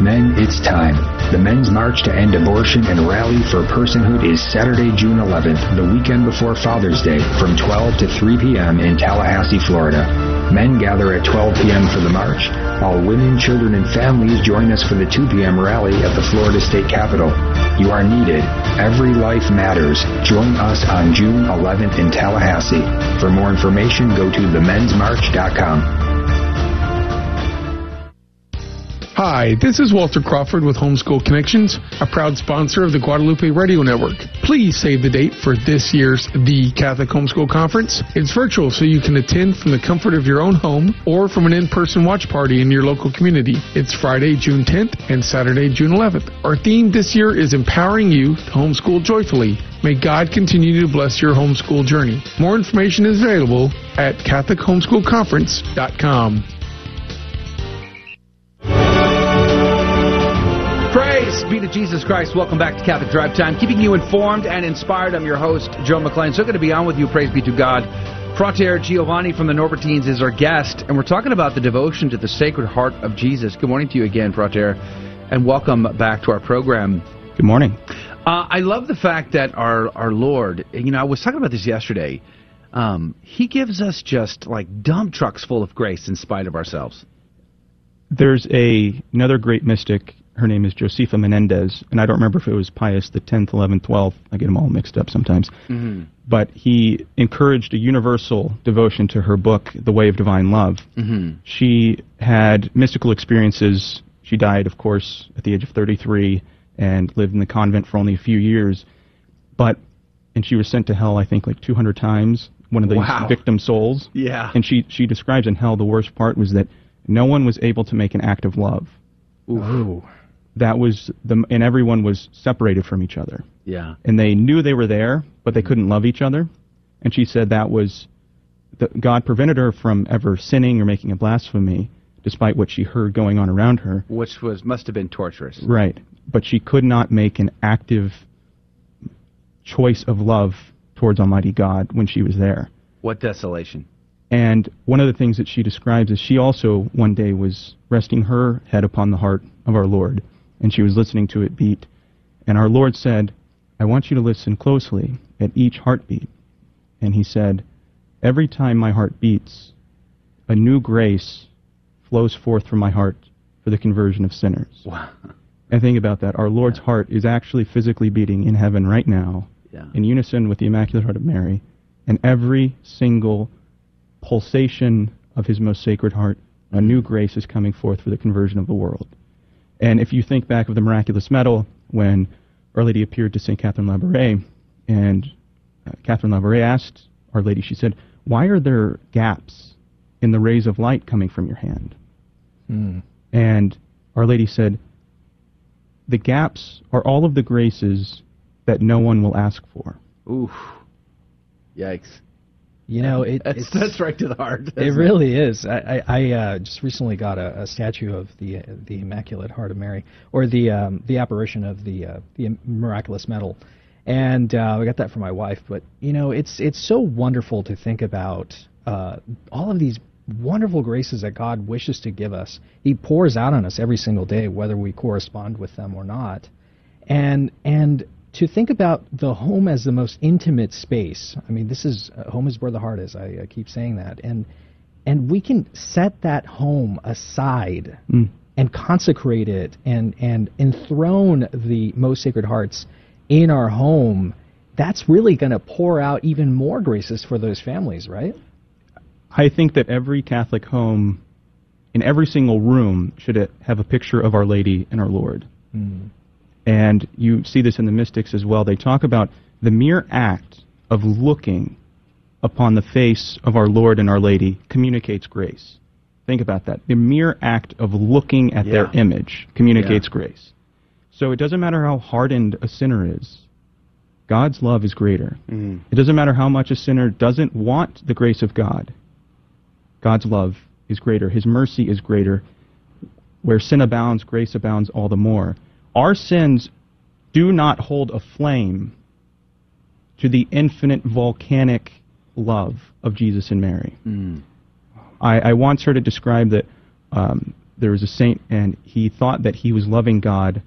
Men, it's time. The Men's March to End Abortion and Rally for Personhood is Saturday, June 11th, the weekend before Father's Day, from 12 to 3 p.m. in Tallahassee, Florida. Men gather at 12 p.m. for the march, while women, children, and families join us for the 2 p.m. rally at the Florida State Capitol. You are needed. Every life matters. Join us on June 11th in Tallahassee. For more information, go to themensmarch.com.
Hi, this is Walter Crawford with Homeschool Connections, a proud sponsor of the Guadalupe Radio Network. Please save the date for this year's The Catholic Homeschool Conference. It's virtual, so you can attend from the comfort of your own home or from an in-person watch party in your local community. It's Friday, June 10th and Saturday, June 11th. Our theme this year is empowering you to homeschool joyfully. May God continue to bless your homeschool journey. More information is available at CatholicHomeschoolConference.com.
Praise be to Jesus Christ. Welcome back to Catholic Drive Time, keeping you informed and inspired. I'm your host, Joe McClain. So good to be on with you. Praise be to God. Frater Giovanni from the Norbertines is our guest, and we're talking about the devotion to the Sacred Heart of Jesus. Good morning to you again, Frater, and welcome back to our program.
Good morning.
Uh, I love the fact that our our Lord, you know, I was talking about this yesterday. Um, he gives us just like dump trucks full of grace in spite of ourselves.
There's a another great mystic. Her name is Josefa Menendez, and I don't remember if it was Pius the 10th, 11th, 12th. I get them all mixed up sometimes.
Mm-hmm.
But he encouraged a universal devotion to her book, The Way of Divine Love.
Mm-hmm.
She had mystical experiences. She died, of course, at the age of 33 and lived in the convent for only a few years. But and she was sent to hell, I think, like 200 times. One of the
Wow.
victim souls.
Yeah.
And she she describes in hell the worst part was that no one was able to make an act of love.
Ooh.
That was the and everyone was separated from each other.
Yeah.
And they knew they were there, but they mm-hmm. couldn't love each other. And she said that was that God prevented her from ever sinning or making a blasphemy, despite what she heard going on around her.
Which was must have been torturous.
Right. But she could not make an active choice of love towards Almighty God when she was there.
What desolation.
And one of the things that she describes is she also one day was resting her head upon the heart of our Lord, and she was listening to it beat. And our Lord said, I want you to listen closely at each heartbeat. And he said, Every time my heart beats, a new grace flows forth from my heart for the conversion of sinners.
Wow.
And think about that. Our Lord's heart is actually physically beating in heaven right now,
Yeah.
in unison with the Immaculate Heart of Mary, and every single pulsation of His most sacred heart, a new mm-hmm. grace is coming forth for the conversion of the world. And if you think back of the miraculous medal, when Our Lady appeared to St. Catherine Labouré, and uh, Catherine Labouré asked Our Lady, she said, Why are there gaps in the rays of light coming from your hand?
Hmm.
And Our Lady said, The gaps are all of the graces that no one will ask for.
Oof. Yikes.
You know, it,
That's,
it's,
that's right to the heart.
It really is. I I, I uh, just recently got a, a statue of the the Immaculate Heart of Mary, or the um, the apparition of the uh, the miraculous medal, and uh, I got that for my wife. But you know, it's it's so wonderful to think about uh, all of these wonderful graces that God wishes to give us. He pours out on us every single day, whether we correspond with them or not, and and to think about the home as the most intimate space. I mean, this is uh, home is where the heart is. I, I keep saying that, and and we can set that home aside
Mm.
and consecrate it and and enthrone the most sacred hearts in our home. That's really going to pour out even more graces for those families, right?
I think that every Catholic home, in every single room, should have a picture of Our Lady and our Lord.
Mm.
And you see this in the mystics as well. They talk about the mere act of looking upon the face of our Lord and Our Lady communicates grace. Think about that. The mere act of looking at their image communicates
Yeah.
grace. So it doesn't matter how hardened a sinner is, God's love is greater.
Mm.
It doesn't matter how much a sinner doesn't want the grace of God. God's love is greater. His mercy is greater. Where sin abounds, grace abounds all the more. Our sins do not hold a flame to the infinite volcanic love of Jesus and Mary.
Mm.
I, I once heard it described that um, there was a saint and he thought that he was loving God,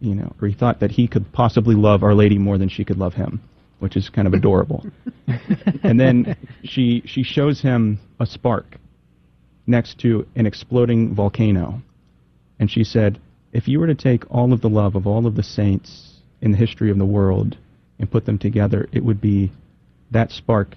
you know, or he thought that he could possibly love Our Lady more than she could love him, which is kind of adorable. and then she she shows him a spark next to an exploding volcano, and she said, "If you were to take all of the love of all of the saints in the history of the world and put them together, it would be that spark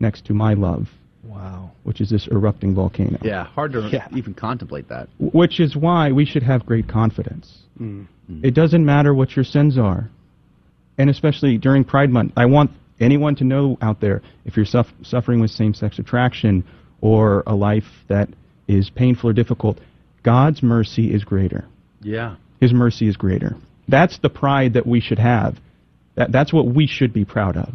next to my love
Wow.
which is this erupting volcano.
Yeah, hard to
Yeah.
even contemplate that.
Which is why we should have great confidence.
Mm.
It doesn't matter what your sins are. And especially during Pride Month, I want anyone to know out there if you're suff- suffering with same sex attraction or a life that is painful or difficult, God's mercy is greater.
Yeah.
His mercy is greater. That's the pride that we should have. That, that's what we should be proud of.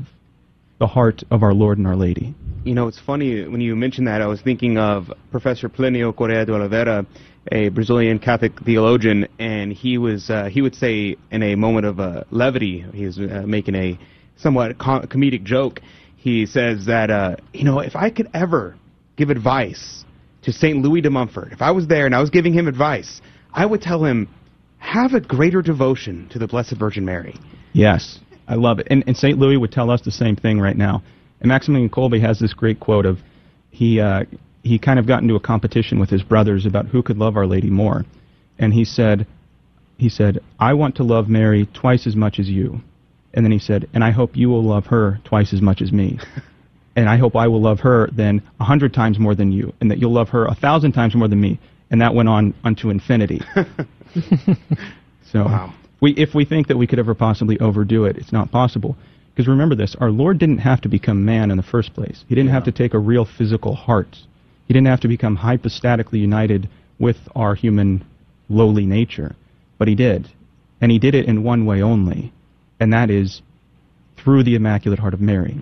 The heart of our Lord and our Lady.
You know, it's funny when you mentioned that. I was thinking of Professor Plinio Correa de Oliveira, a Brazilian Catholic theologian, and he was uh, he would say in a moment of uh, levity, he was uh, making a somewhat com- comedic joke. He says that uh, you know, if I could ever give advice to Saint Louis de Montfort, if I was there and I was giving him advice, I would tell him have a greater devotion to the Blessed Virgin Mary.
Yes, I love it. And, and St. Louis would tell us the same thing right now. And Maximilian Kolbe has this great quote of he uh, he kind of got into a competition with his brothers about who could love Our Lady more, and he said he said I want to love Mary twice as much as you, and then he said and I hope you will love her twice as much as me. And I hope I will love her then a hundred times more than you, and that you'll love her a thousand times more than me. And that went on unto infinity. So we, if we think that we could ever possibly overdo it, it's not possible. Because remember this, our Lord didn't have to become man in the first place. He didn't have to take a real physical heart. He didn't have to become hypostatically united with our human lowly nature. But he did. And he did it in one way only, and that is through the Immaculate Heart of Mary.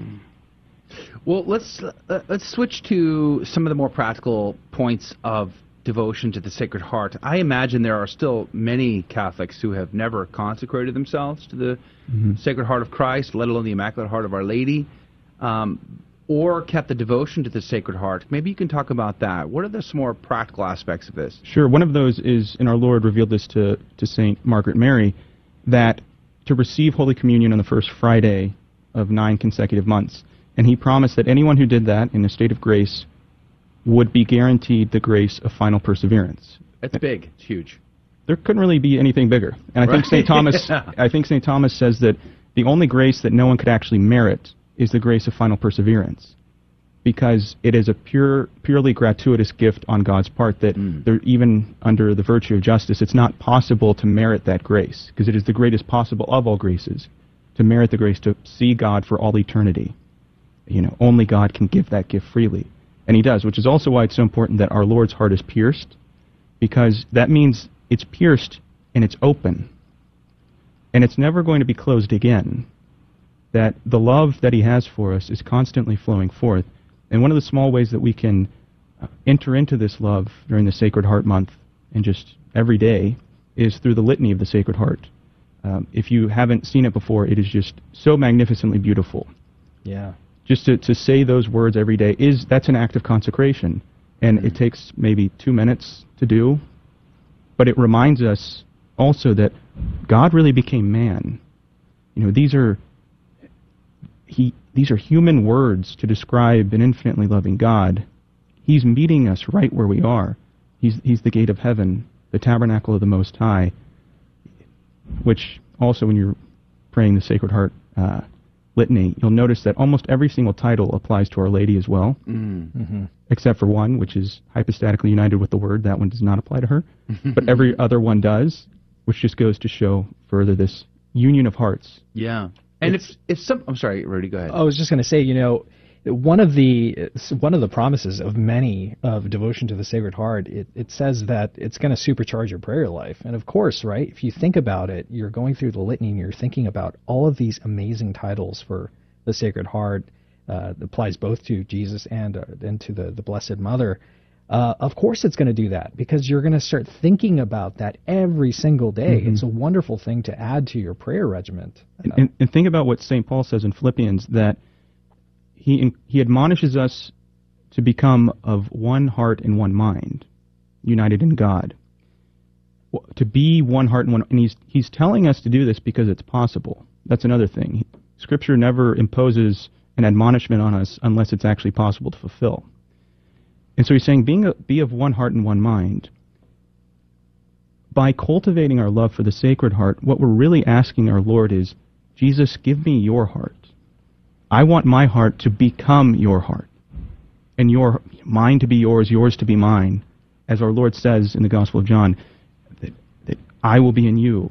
Well, let's uh, let's switch to some of the more practical points of devotion to the Sacred Heart. I imagine there are still many Catholics who have never consecrated themselves to the Sacred Heart of Christ, let alone the Immaculate Heart of Our Lady, um, or kept the devotion to the Sacred Heart. Maybe you can talk about that. What are the some more practical aspects of this?
Sure. One of those is, and our Lord revealed this to, to St. Margaret Mary, that to receive Holy Communion on the first Friday of nine consecutive months, and he promised that anyone who did that in a state of grace would be guaranteed the grace of final perseverance.
That's big. It's huge.
There couldn't really be anything bigger. And I think St. Thomas
Yeah.
I think St. Thomas says that the only grace that no one could actually merit is the grace of final perseverance. Because it is a pure purely gratuitous gift on God's part that mm. there even under the virtue of justice it's not possible to merit that grace because it is the greatest possible of all graces to merit the grace to see God for all eternity. You know, only God can give that gift freely. And he does, which is also why it's so important that our Lord's heart is pierced, because that means it's pierced and it's open. And it's never going to be closed again. That the love that he has for us is constantly flowing forth. And one of the small ways that we can uh, enter into this love during the Sacred Heart Month and just every day is through the Litany of the Sacred Heart. Um, if you haven't seen it before, it is just so magnificently beautiful
Yeah.
Just to, to say those words every day is that's an act of consecration. And it takes maybe two minutes to do. But it reminds us also that god really became man. You know these are he these are human words to describe an infinitely loving god. He's meeting us right where we are. He's he's the gate of heaven the tabernacle of the most high which also when you're praying the sacred heart uh, litany, you'll notice that almost every single title applies to Our Lady as well,
Mm-hmm.
except for one, which is hypostatically united with the Word. That one does not apply to her, but every other one does, which just goes to show further this union of hearts.
Yeah. And if if some, I'm sorry, Rudy, go ahead.
I was just going to say, you know, one of the one of the promises of many of devotion to the Sacred Heart, it, it says that it's going to supercharge your prayer life. And of course, right, if you think about it, you're going through the litany and you're thinking about all of these amazing titles for the Sacred Heart. Uh, applies both to Jesus and uh, and to the the Blessed Mother. Uh, of course, it's going to do that because you're going to start thinking about that every single day.
Mhm.
It's a wonderful thing to add to your prayer regiment.
And, and, and think about what St. Paul says in Philippians that he, he admonishes us to become of one heart and one mind, united in God. To be one heart and one, and he's, he's telling us to do this because it's possible. That's another thing. Scripture never imposes an admonishment on us unless it's actually possible to fulfill. And so he's saying, being a, be of one heart and one mind. By cultivating our love for the Sacred Heart, what we're really asking our Lord is, Jesus, give me your heart. I want my heart to become your heart. and your mine to be yours, yours to be mine, as our Lord says in the Gospel of John, that, that I will be in you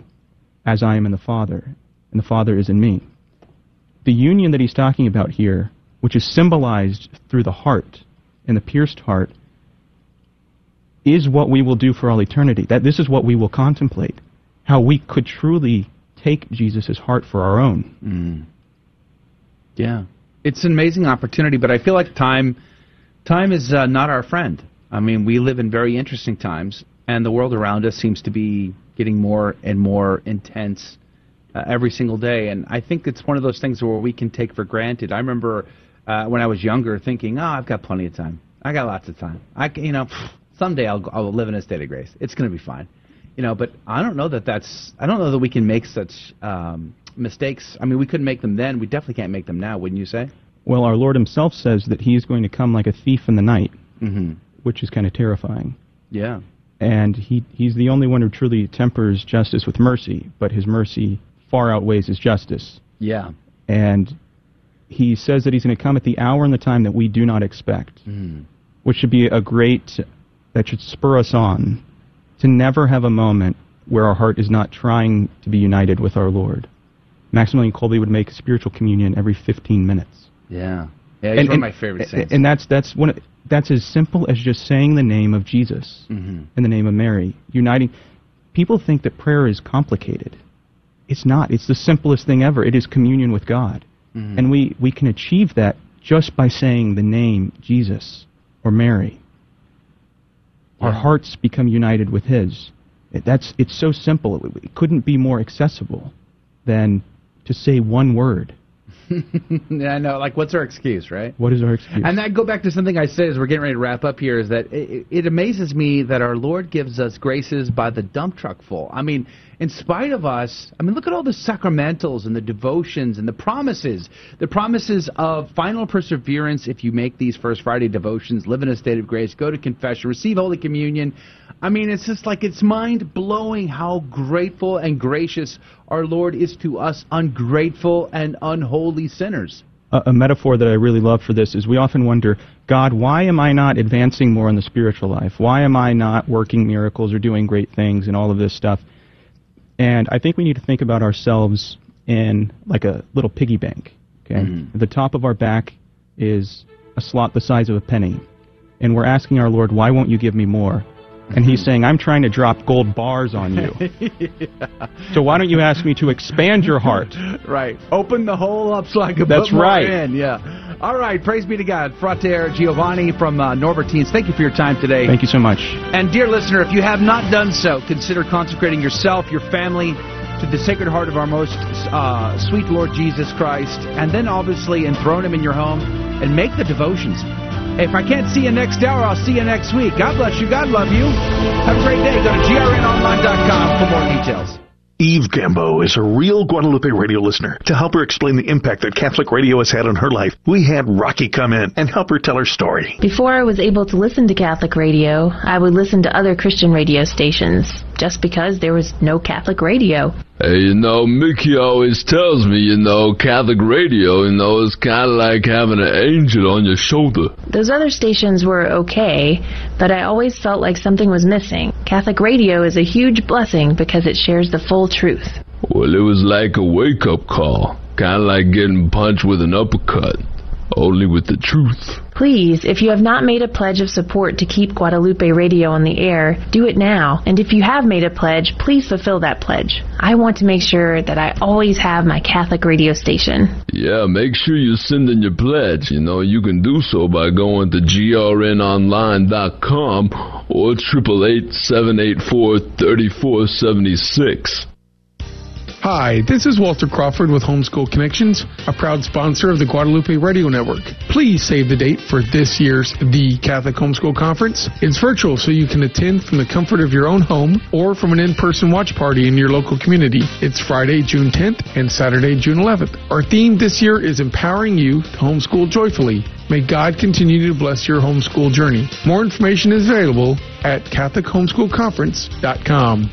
as I am in the Father, and the Father is in me. The union that he's talking about here, which is symbolized through the heart, and the pierced heart, is what we will do for all eternity. That this is what we will contemplate. How we could truly take Jesus' heart for our own.
Mm. Yeah. It's an amazing opportunity, but I feel like time time is uh, not our friend. I mean, we live in very interesting times, and the world around us seems to be getting more and more intense uh, every single day. And I think it's one of those things where we can take for granted. I remember uh, when I was younger thinking, "Oh, I've got plenty of time. I got lots of time. I, can, you know, someday I'll I'll live in a state of grace. It's going to be fine." You know, but I don't know that that's I don't know that we can make such um, mistakes. I mean, we couldn't make them then. We definitely can't make them now, wouldn't you say?
Well, our Lord Himself says that He is going to come like a thief in the night,
mm-hmm.
which is kind of terrifying.
Yeah.
And He He's the only one who truly tempers justice with mercy, but His mercy far outweighs His justice.
Yeah.
And He says that He's going to come at the hour and the time that we do not expect,
mm.
which should be a great that should spur us on to never have a moment where our heart is not trying to be united with our Lord. Maximilian Kolbe would make spiritual communion every 15 minutes.
Yeah, yeah, he's and, one of my favorite saints.
And that's that's one. Of, that's as simple as just saying the name of Jesus
mm-hmm.
and the name of Mary, uniting. People think that prayer is complicated. It's not. It's the simplest thing ever. It is communion with God,
mm-hmm.
and we we can achieve that just by saying the name Jesus or Mary.
Yeah.
Our hearts become united with His. It, that's it's so simple. It, it couldn't be more accessible than to say one word.
yeah, I know. Like, what's our excuse, right?
What is our excuse?
And I go back to something I said as we're getting ready to wrap up here is that it, it amazes me that our Lord gives us graces by the dump truck full. I mean, in spite of us, I mean, look at all the sacramentals and the devotions and the promises. The promises of final perseverance if you make these First Friday devotions, live in a state of grace, go to confession, receive Holy Communion. I mean, it's just like it's mind blowing how grateful and gracious our Lord is to us ungrateful and unholy sinners.
A, a, metaphor that I really love for this is we often wonder, God, why am I not advancing more in the spiritual life? Why am I not working miracles or doing great things and all of this stuff? And I think we need to think about ourselves in like a little piggy bank. Okay,
mm-hmm.
the top of our back is a slot the size of a penny, and we're asking our Lord, why won't you give me more? And he's saying, I'm trying to drop gold bars on you.
yeah.
So why don't you ask me to expand your heart?
Right. Open the hole up so I can
That's
put
right.
more in. Yeah. All right. Praise be to God. Frater Giovanni from uh, Norbertines, thank you for your time today.
Thank you so much.
And dear listener, if you have not done so, consider consecrating yourself, your family, to the Sacred Heart of our most uh, sweet Lord Jesus Christ, and then obviously enthrone Him in your home and make the devotions. If I can't see you next hour, I'll see you next week. God bless you. God love you. Have a great day. Go to grnonline.com for more details.
Eve Gambo is a real Guadalupe radio listener. To help her explain the impact that Catholic radio has had on her life, we had Rocky come in and help her tell her story.
Before I was able to listen to Catholic radio, I would listen to other Christian radio stations just because there was no Catholic radio.
Hey, you know, Mickey always tells me, you know, Catholic radio, you know, is kind of like having an angel on your shoulder.
Those other stations were okay, but I always felt like something was missing. Catholic radio is a huge blessing because it shares the full truth.
Well, it was like a wake up call, kind of like getting punched with an uppercut only with the truth.
Please, if you have not made a pledge of support to keep Guadalupe Radio on the air, do it now. And if you have made a pledge, please fulfill that pledge. I want to make sure that I always have my Catholic radio station.
Yeah, make sure you send in your pledge. You know, you can do so by going to grnonline.com or 888 784 3476.
Hi, this is Walter Crawford with Homeschool Connections, a proud sponsor of the Guadalupe Radio Network. Please save the date for this year's The Catholic Homeschool Conference. It's virtual, so you can attend from the comfort of your own home or from an in-person watch party in your local community. It's Friday, June 10th and Saturday, June 11th. Our theme this year is empowering you to homeschool joyfully. May God continue to bless your homeschool journey. More information is available at CatholicHomeschoolConference.com.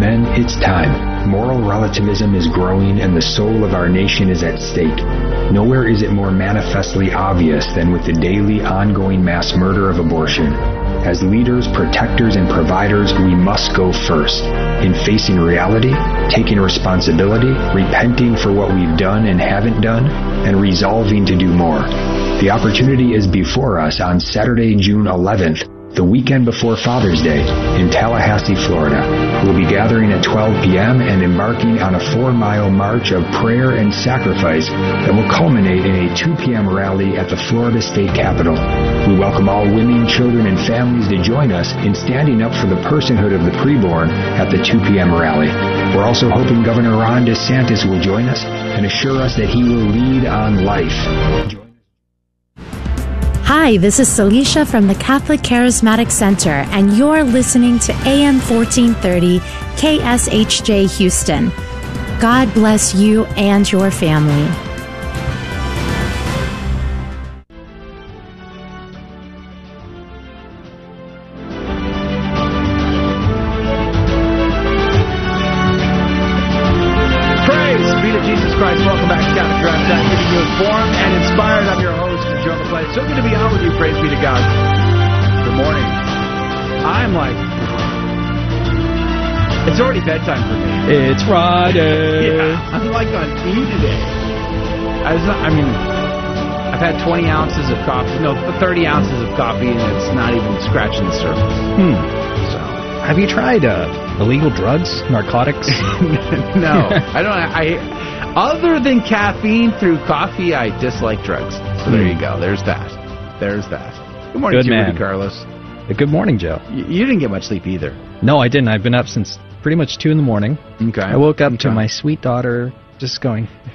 Men, it's time. moral relativism is growing and the soul of our nation is at stake. Nowhere is it more manifestly obvious than with the daily ongoing mass murder of abortion. As leaders, protectors, and providers, we must go first in facing reality, taking responsibility, repenting for what we've done and haven't done, and resolving to do more. The opportunity is before us on Saturday, June 11th the weekend before Father's Day in Tallahassee, Florida. We'll be gathering at 12 p.m. and embarking on a four mile march of prayer and sacrifice that will culminate in a 2 p.m. rally at the Florida State Capitol. We welcome all women, children, and families to join us in standing up for the personhood of the preborn at the 2 p.m. rally. We're also hoping Governor Ron DeSantis will join us and assure us that he will lead on life.
Hi, this is Celicia from the Catholic Charismatic Center, and you're listening to AM 1430 KSHJ Houston. God bless you and your family.
It's already bedtime for me.
It's Friday.
Yeah, I'm like on E today. I, was not, I mean, I've had 20 ounces of coffee, no, 30 ounces of coffee, and it's not even scratching the surface.
Hmm. So, have you tried uh, illegal drugs, narcotics?
no, I don't. I other than caffeine through coffee, I dislike drugs. So there you go. There's that. There's that. Good morning,
Good
to you. Rudy Carlos.
Good morning, Joe.
You, you didn't get much sleep either.
No, I didn't. I've been up since pretty much 2 in the morning.
Okay.
I woke up to my sweet daughter just going,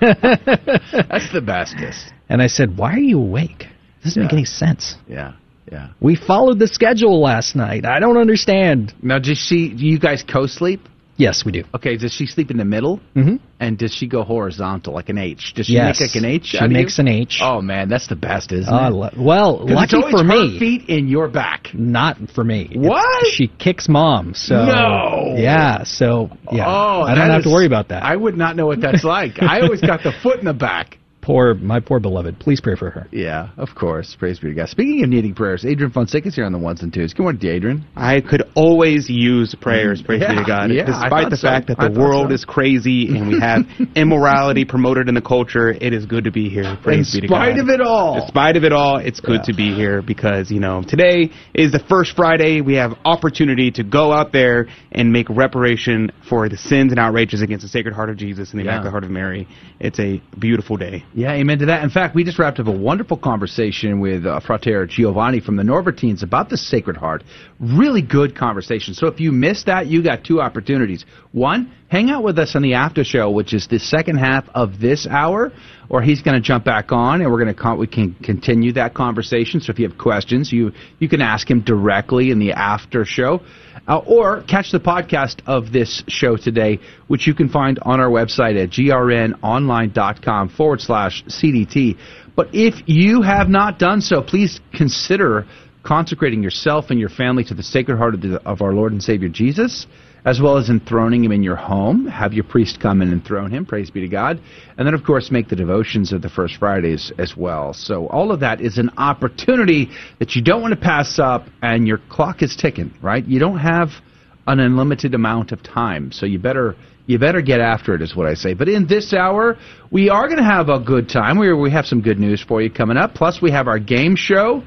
That's the bestest.
and I said, Why are you awake? This doesn't make any sense.
Yeah. Yeah.
We followed the schedule last night. I don't understand.
Now, does she? Do you guys co-sleep?
Yes, we do.
Okay. Does she sleep in the middle?
Mm-hmm.
And does she go horizontal like an H? Does she
Yes.
make like an H?
She
of you?
makes an H.
Oh man, that's the best, isn't
Uh,
it?
well, lucky
it's always
for
her
me.
feet in your back.
Not for me. It's-
What?
she kicks mom. So
No.
Yeah. So yeah.
Oh,
I don't have to worry about that.
I would not know what that's like. I always got the foot in the back.
Poor my poor beloved. Please pray for her.
Yeah, of course. Praise be to God. Speaking of needing prayers, Adrian Fonseca is here on the ones and twos. Good morning, to Adrian.
I could always use prayers, praise be to God.
yeah,
Despite the
so.
fact that the world
so.
is crazy and we have immorality promoted in the culture, it is good to be here. Praise
In
be to God.
spite of it all.
Despite of it all, it's good to be here because, you know, today is the first Friday. We have opportunity to go out there and make reparation for the sins and outrages against the Sacred Heart of Jesus and the
Yeah.
Immaculate Heart of Mary. It's a beautiful day.
Yeah, amen to that. In fact, we just wrapped up a wonderful conversation with uh, Frater Giovanni from the Norbertines about the Sacred Heart. Really good conversation. So if you missed that, you got two opportunities. One, hang out with us on the after show, which is the second half of this hour, or he's going to jump back on, and we're going to con- we can continue that conversation. So if you have questions, you you can ask him directly in the after show. Uh, or catch the podcast of this show today, which you can find on our website at grnonline.com forward slash CDT. But if you have not done so, please consider consecrating yourself and your family to the Sacred Heart of, the, of our Lord and Savior Jesus, as well as enthroning him in your home. Have your priest come and enthrone him, praise be to God. And then, of course, make the devotions of the First Fridays as well. So, all of that is an opportunity that you don't want to pass up, and your clock is ticking, right? You don't have an unlimited amount of time, so you better. You better get after it, is what I say. But in this hour, we are going to have a good time. We, we have some good news for you coming up. Plus, we have our game show,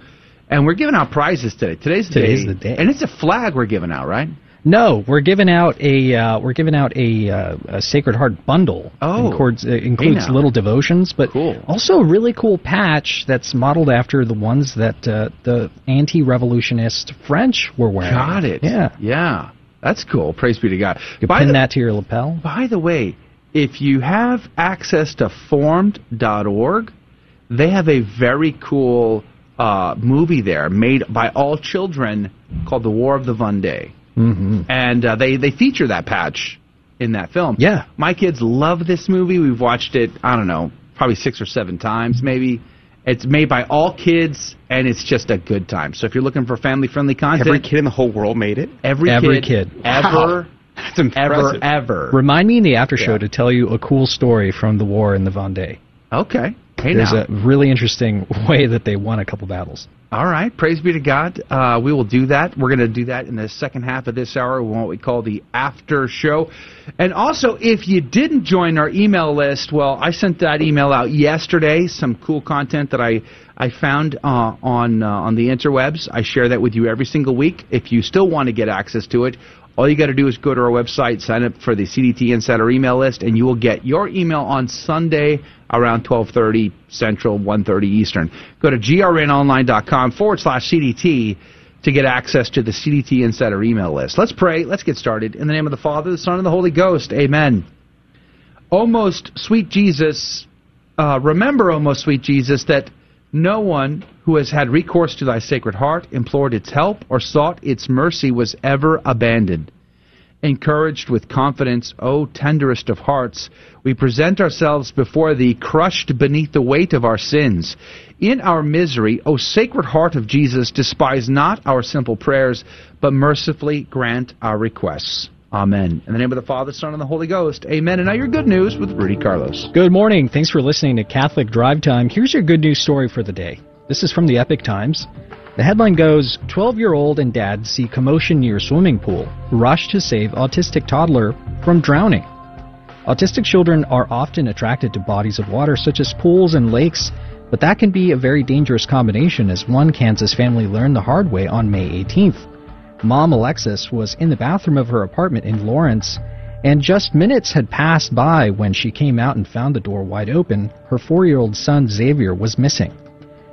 and we're giving out prizes today. Today's the
Today's
day.
the day.
And it's a flag we're giving out, right?
No, we're giving out a uh, we're giving out a, uh, a Sacred Heart bundle.
Oh.
includes, uh, includes
now.
little devotions, but
Cool.
also a really cool patch that's modeled after the ones that uh, the anti-revolutionist French were wearing.
Got it.
Yeah,
Yeah. That's cool. Praise be to God.
you
By
pin
the,
that to your lapel.
by the way, if you have access to formed.org, they have a very cool uh, movie there made by all children called The War of the Vendée.
Mm-hmm.
And uh, they, they feature that patch in that film.
Yeah.
My kids love this movie. We've watched it, I don't know, probably six or seven times maybe. It's made by all kids, and it's just a good time. So if you're looking for family friendly content,
Every kid in the whole world made it.
every,
Every
kid,
kid.
ever
That's impressive.
Ever, ever.
Remind me in the after show
Yeah.
to tell you a cool story from the war in the Vendée.
Okay. Hey
There's
now.
a really interesting way that they won a couple battles.
All right. Praise be to God. Uh, we will do that. We're going to do that in the second half of this hour, what we call the after show. And also, if you didn't join our email list, well, I sent that email out yesterday. Some cool content that I I found uh, on uh, on the interwebs. I share that with you every single week. If you still want to get access to it, all you got to do is go to our website, sign up for the CDT Insider email list, and you will get your email on Sunday around 12:30 Central, 1:30 Eastern. Go to grnonline.com forward slash CDT to get access to the CDT Insider email list. Let's pray. Let's get started. In the name of the Father, the Son, and the Holy Ghost. Amen. O most sweet Jesus, uh, remember, O most sweet Jesus, that no one who has had recourse to thy sacred heart, implored its help, or sought its mercy was ever abandoned. Encouraged with confidence, O tenderest of hearts, we present ourselves before thee, crushed beneath the weight of our sins. In our misery, O sacred heart of Jesus, despise not our simple prayers, but mercifully grant our requests. Amen. In the name of the Father, Son, and the Holy Ghost. Amen. And now your good news with Rudy Carlos.
Good morning. Thanks for listening to Catholic Drive Time. Here's your good news story for the day. This is from the Epoch Times. The headline goes 12 year old and dad see commotion near swimming pool, rush to save autistic toddler from drowning. Autistic children are often attracted to bodies of water such as pools and lakes, but that can be a very dangerous combination, as one Kansas family learned the hard way on May 18th. Mom Alexis was in the bathroom of her apartment in Lawrence, and just minutes had passed by when she came out and found the door wide open. Her four year old son Xavier was missing.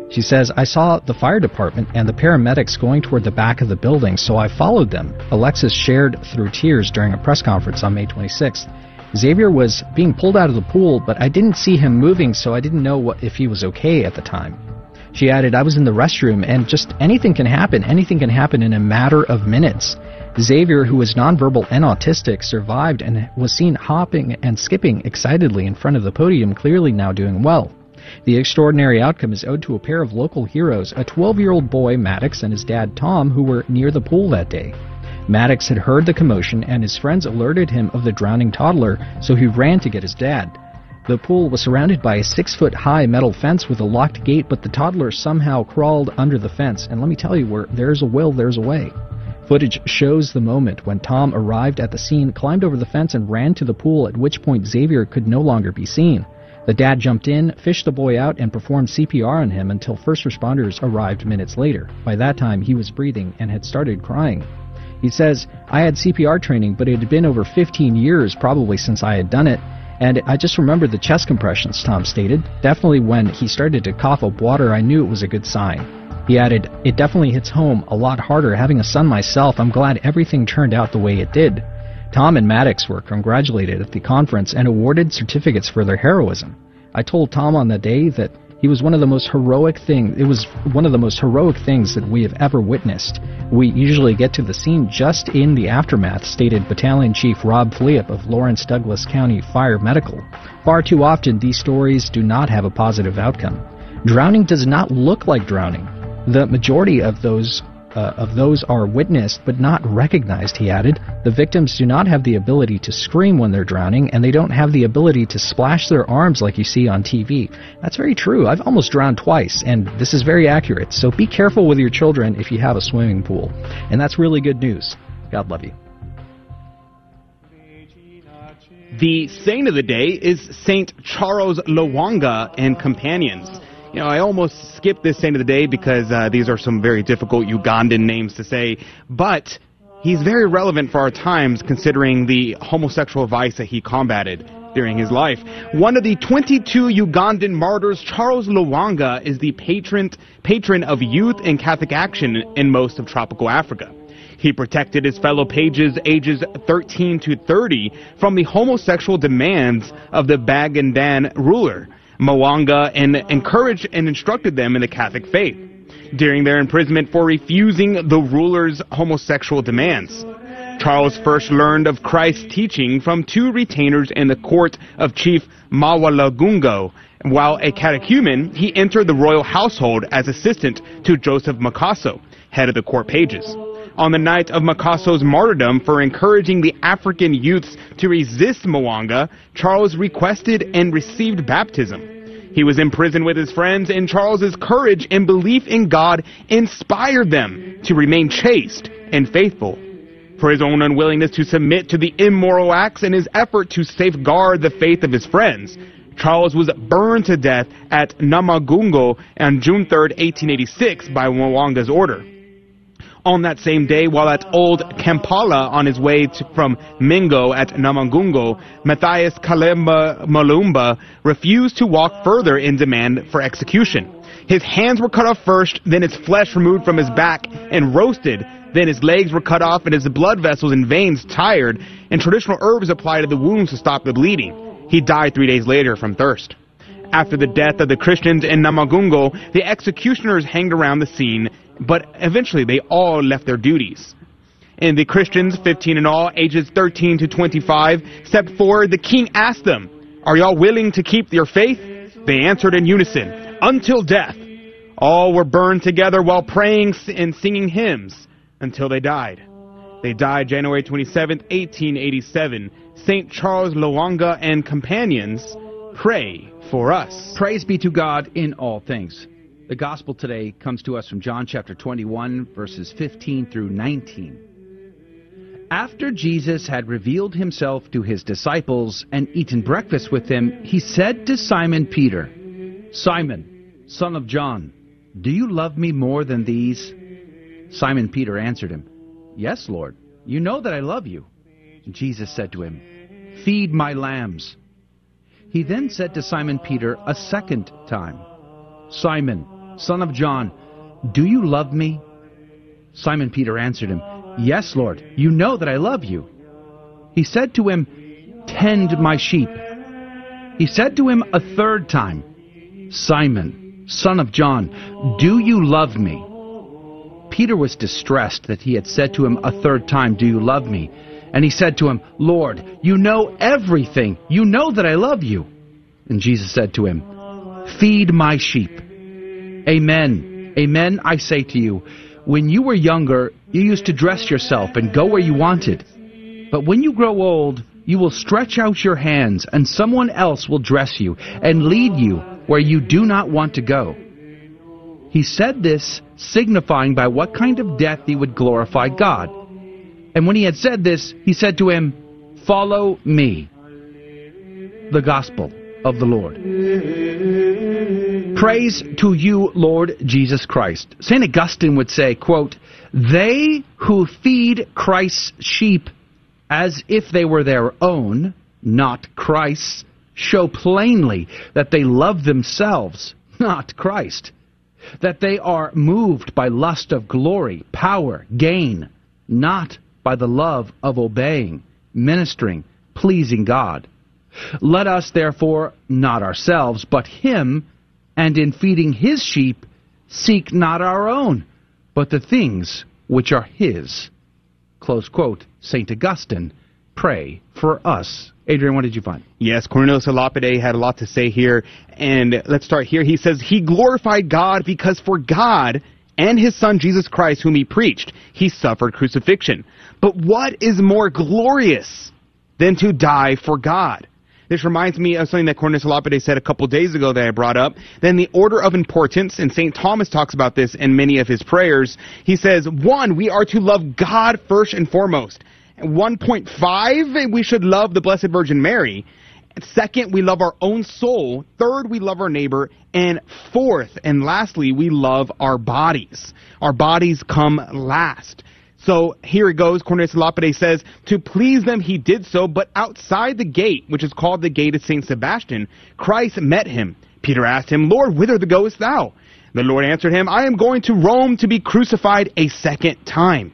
She says, I saw the fire department and the paramedics going toward the back of the building, so I followed them. Alexis shared through tears during a press conference on May 26th. Xavier was being pulled out of the pool, but I didn't see him moving, so I didn't know what, if he was okay at the time. She added, I was in the restroom, and just anything can happen. Anything can happen in a matter of minutes. Xavier, who was nonverbal and autistic, survived and was seen hopping and skipping excitedly in front of the podium, clearly now doing well. The extraordinary outcome is owed to a pair of local heroes, a 12 year old boy, Maddox, and his dad, Tom, who were near the pool that day. Maddox had heard the commotion, and his friends alerted him of the drowning toddler, so he ran to get his dad. The pool was surrounded by a six foot high metal fence with a locked gate, but the toddler somehow crawled under the fence. And let me tell you, where there's a will, there's a way. Footage shows the moment when Tom arrived at the scene, climbed over the fence, and ran to the pool, at which point Xavier could no longer be seen. The dad jumped in, fished the boy out, and performed CPR on him until first responders arrived minutes later. By that time, he was breathing and had started crying. He says, I had CPR training, but it had been over 15 years probably since I had done it. And I just remember the chest compressions, Tom stated. Definitely when he started to cough up water, I knew it was a good sign. He added, It definitely hits home a lot harder. Having a son myself, I'm glad everything turned out the way it did. Tom and Maddox were congratulated at the conference and awarded certificates for their heroism. I told Tom on the day that he was one of the most heroic things. It was one of the most heroic things that we have ever witnessed. We usually get to the scene just in the aftermath, stated Battalion Chief Rob Fleop of Lawrence Douglas County Fire Medical. Far too often, these stories do not have a positive outcome. Drowning does not look like drowning. The majority of those uh, of those are witnessed but not recognized, he added. The victims do not have the ability to scream when they're drowning, and they don't have the ability to splash their arms like you see on TV. That's very true. I've almost drowned twice, and this is very accurate. So be careful with your children if you have a swimming pool. And that's really good news. God love you.
The saint of the day is Saint Charles Lwanga and companions. You know, I almost skipped this saint of the day because uh, these are some very difficult Ugandan names to say, but he's very relevant for our times considering the homosexual vice that he combated during his life. One of the 22 Ugandan martyrs, Charles Lwanga, is the patron, patron of youth and Catholic action in most of tropical Africa. He protected his fellow pages ages 13 to 30 from the homosexual demands of the Bagandan ruler. Mwanga and encouraged and instructed them in the Catholic faith during their imprisonment for refusing the ruler's homosexual demands. Charles first learned of Christ's teaching from two retainers in the court of Chief Mawalagungo. While a catechumen, he entered the royal household as assistant to Joseph Mukasa, head of the court pages. On the night of Mukasa's martyrdom for encouraging the African youths to resist Mwanga, Charles requested and received baptism. He was in prison with his friends, and Charles's courage and belief in God inspired them to remain chaste and faithful. For his own unwillingness to submit to the immoral acts and his effort to safeguard the faith of his friends, Charles was burned to death at Namugongo on June 3, 1886, by Mwanga's order. On that same day, while at Old Kampala on his way to, from Mengo at Namugongo, Matthias Kalemba Mulumba refused to walk further in demand for execution. His hands were cut off first, then his flesh removed from his back and roasted, then his legs were cut off and his blood vessels and veins tired, and traditional herbs applied to the wounds to stop the bleeding. He died three days later from thirst. After the death of the Christians in Namugongo, the executioners hanged around the scene, but eventually they all left their duties. And the Christians, 15 in all, ages 13 to 25, stepped forward. The king asked them, Are y'all willing to keep your faith? They answered in unison, Until death. All were burned together while praying and singing hymns until they died. They died January 27, 1887. St. Charles Lwanga and companions pray for us.
Praise be to God in all things. The gospel today comes to us from John chapter 21, verses 15 through 19. After Jesus had revealed himself to his disciples and eaten breakfast with them, he said to Simon Peter, Simon, son of John, do you love me more than these? Simon Peter answered him, Yes, Lord, you know that I love you. Jesus said to him, Feed my lambs. He then said to Simon Peter a second time, Simon, son of John, do you love me? Simon Peter answered him, Yes, Lord, you know that I love you. He said to him, Tend my sheep. He said to him a third time, Simon, son of John, do you love me? Peter was distressed that he had said to him a third time, Do you love me? And he said to him, Lord, you know everything. You know that I love you. And Jesus said to him, Feed my sheep. Amen. Amen, I say to you, when you were younger, you used to dress yourself and go where you wanted. But when you grow old, you will stretch out your hands, and someone else will dress you and lead you where you do not want to go. He said this, signifying by what kind of death he would glorify God. And when he had said this, he said to him, Follow me. The Gospel of the Lord. Praise to you, Lord Jesus Christ. St. Augustine would say, quote, They who feed Christ's sheep as if they were their own, not Christ's, show plainly that they love themselves, not Christ that they are moved by lust of glory, power, gain, not by the love of obeying, ministering, pleasing God. Let us therefore, not ourselves, but Him, and in feeding His sheep, seek not our own, but the things which are His. Close quote, St. Augustine. Pray for us. Adrian, what did you find?
Yes, Cornelius Lapide had a lot to say here, and let's start here. He says, He glorified God because for God and His Son Jesus Christ, whom He preached, He suffered crucifixion. But what is more glorious than to die for God? This reminds me of something that Cornelius Lapide said a couple days ago that I brought up. Then the order of importance, and St. Thomas talks about this in many of his prayers. He says, one, we are to love God first and foremost. 1.5, we should love the Blessed Virgin Mary. Second, we love our own soul. Third, we love our neighbor. And fourth, and lastly, we love our bodies. Our bodies come last. So here it goes. Cornelius Lapide says, To please them he did so, but outside the gate, which is called the gate of St. Sebastian, Christ met him. Peter asked him, Lord, whither goest thou? The Lord answered him, I am going to Rome to be crucified a second time.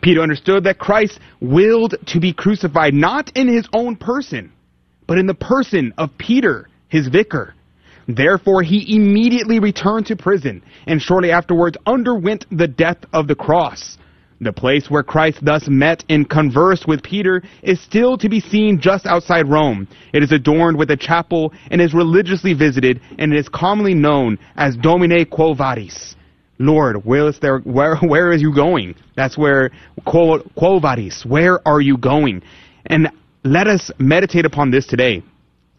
Peter understood that Christ willed to be crucified not in his own person, but in the person of Peter, his vicar. Therefore, he immediately returned to prison and shortly afterwards underwent the death of the cross. The place where Christ thus met and conversed with Peter is still to be seen just outside Rome. It is adorned with a chapel and is religiously visited, and it is commonly known as Domine Quo Vadis. Lord, where is there, where, where are you going? That's where, quo, quo vadis, where are you going? And let us meditate upon this today.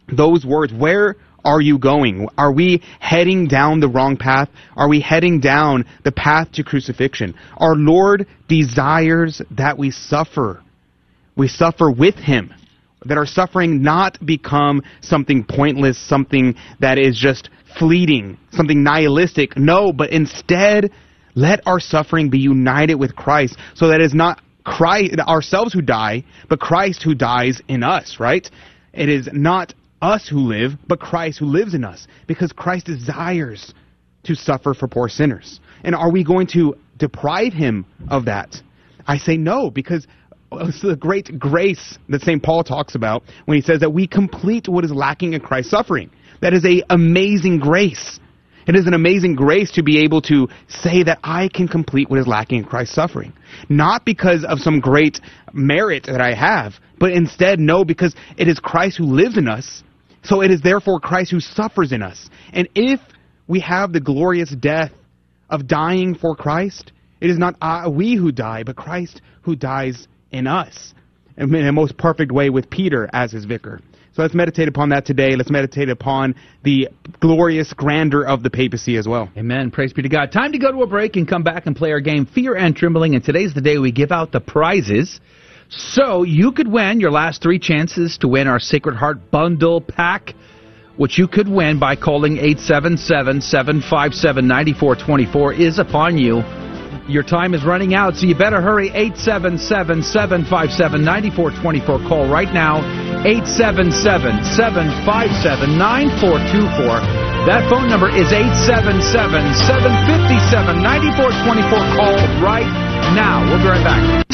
Those words, where are you going? Are we heading down the wrong path? Are we heading down the path to crucifixion? Our Lord desires that we suffer. We suffer with Him. That our suffering not become something pointless, something that is just fleeting, something nihilistic. No, but instead, let our suffering be united with Christ so that it is not Christ, ourselves who die, but Christ who dies in us, right? It is not us who live, but Christ who lives in us, because Christ desires to suffer for poor sinners. And are we going to deprive him of that? I say no, because uh, it's the great grace that St. Paul talks about when he says that we complete what is lacking in Christ's suffering. That is a amazing grace. It is an amazing grace to be able to say that I can complete what is lacking in Christ's suffering. Not because of some great merit that I have, but instead, no, because it is Christ who lives in us so it is therefore Christ who suffers in us. And if we have the glorious death of dying for Christ, it is not I, we who die, but Christ who dies in us. In a most perfect way with Peter as his vicar. So let's meditate upon that today. Let's meditate upon the glorious grandeur of the papacy as well.
Amen. Praise be to God. Time to go to a break and come back and play our game Fear and Trembling. And today's the day we give out the prizes. So you could win your last three chances to win our Sacred Heart Bundle Pack, which you could win by calling 877-757-9424 is upon you. Your time is running out, so you better hurry. 877-757-9424. Call right now. 877-757-9424. That phone number is 877-757-9424. Call right now. We'll be right back.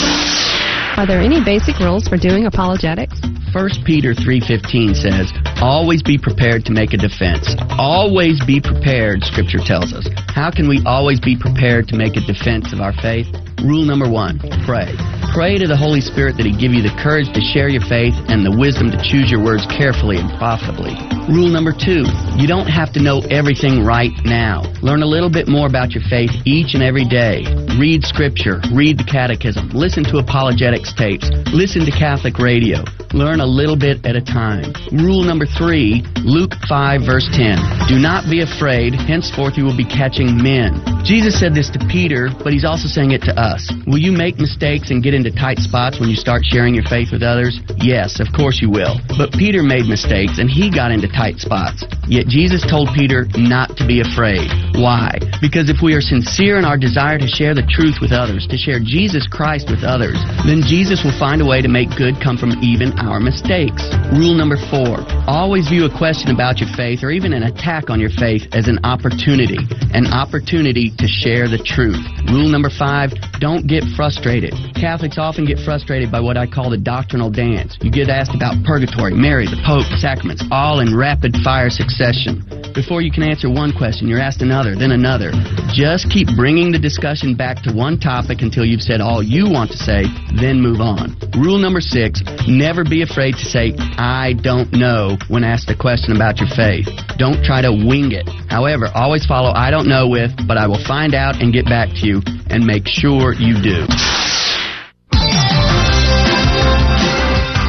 Are there any basic rules for doing apologetics?
1 Peter 3:15 says, "Always be prepared to make a defense." Always be prepared, scripture tells us. How can we always be prepared to make a defense of our faith? Rule number 1, pray. Pray to the Holy Spirit that he give you the courage to share your faith and the wisdom to choose your words carefully and profitably. Rule number 2, you don't have to know everything right now. Learn a little bit more about your faith each and every day. Read scripture, read the catechism, listen to apologetics tapes, listen to Catholic radio. Learn a little bit at a time. Rule number three, Luke 5, verse 10. Do not be afraid, henceforth you will be catching men. Jesus said this to Peter, but he's also saying it to us. Will you make mistakes and get into tight spots when you start sharing your faith with others? Yes, of course you will. But Peter made mistakes and he got into tight spots. Yet Jesus told Peter not to be afraid. Why? Because if we are sincere in our desire to share the truth with others, to share Jesus Christ with others, then Jesus will find a way to make good come from even our mistakes. Rule number four always view a question about your faith or even an attack on your faith as an opportunity, an opportunity to share the truth. Rule number five don't get frustrated. Catholics often get frustrated by what I call the doctrinal dance. You get asked about purgatory, Mary, the Pope, sacraments, all in rapid fire succession. Before you can answer one question, you're asked another, then another. Just keep bringing the discussion back to one topic until you've said all you want to say, then move on. Rule number six never be afraid to say, I don't know, when asked a question about your faith. Don't try to wing it. However, always follow I don't know with, but I will find out and get back to you, and make sure you do.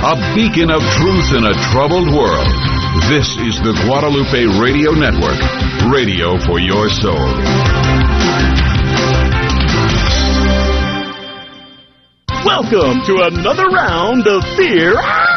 A beacon of truth in a troubled world. This is the Guadalupe Radio Network, radio for your soul.
Welcome to another round of fear ah!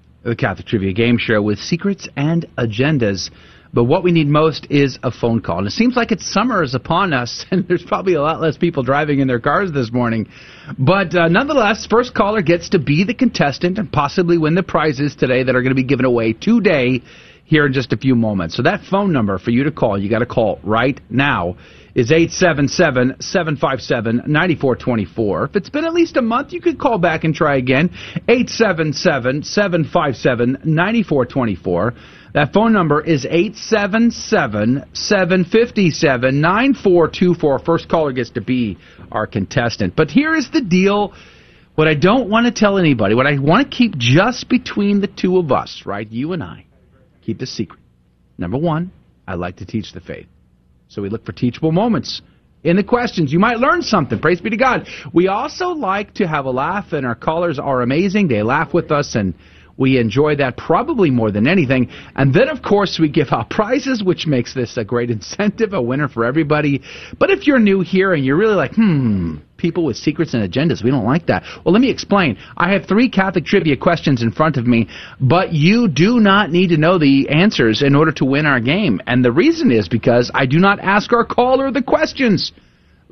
the Catholic Trivia Game Show with secrets and agendas. But what we need most is a phone call. And it seems like it's summer is upon us, and there's probably a lot less people driving in their cars this morning. But uh, nonetheless, first caller gets to be the contestant and possibly win the prizes today that are going to be given away today here in just a few moments. So that phone number for you to call, you got to call right now, is 877-757-9424. If it's been at least a month, you could call back and try again. 877-757-9424. That phone number is 877-757-9424. First caller gets to be our contestant. But here is the deal. What I don't want to tell anybody, what I want to keep just between the two of us, right? You and I. Keep the secret. Number one, I like to teach the faith. So we look for teachable moments in the questions. You might learn something. Praise be to God. We also like to have a laugh, and our callers are amazing. They laugh with us, and we enjoy that probably more than anything. And then, of course, we give out prizes, which makes this a great incentive, a winner for everybody. But if you're new here and you're really like, hmm, people with secrets and agendas, we don't like that. Well, let me explain. I have three Catholic trivia questions in front of me, but you do not need to know the answers in order to win our game. And the reason is because I do not ask our caller the questions.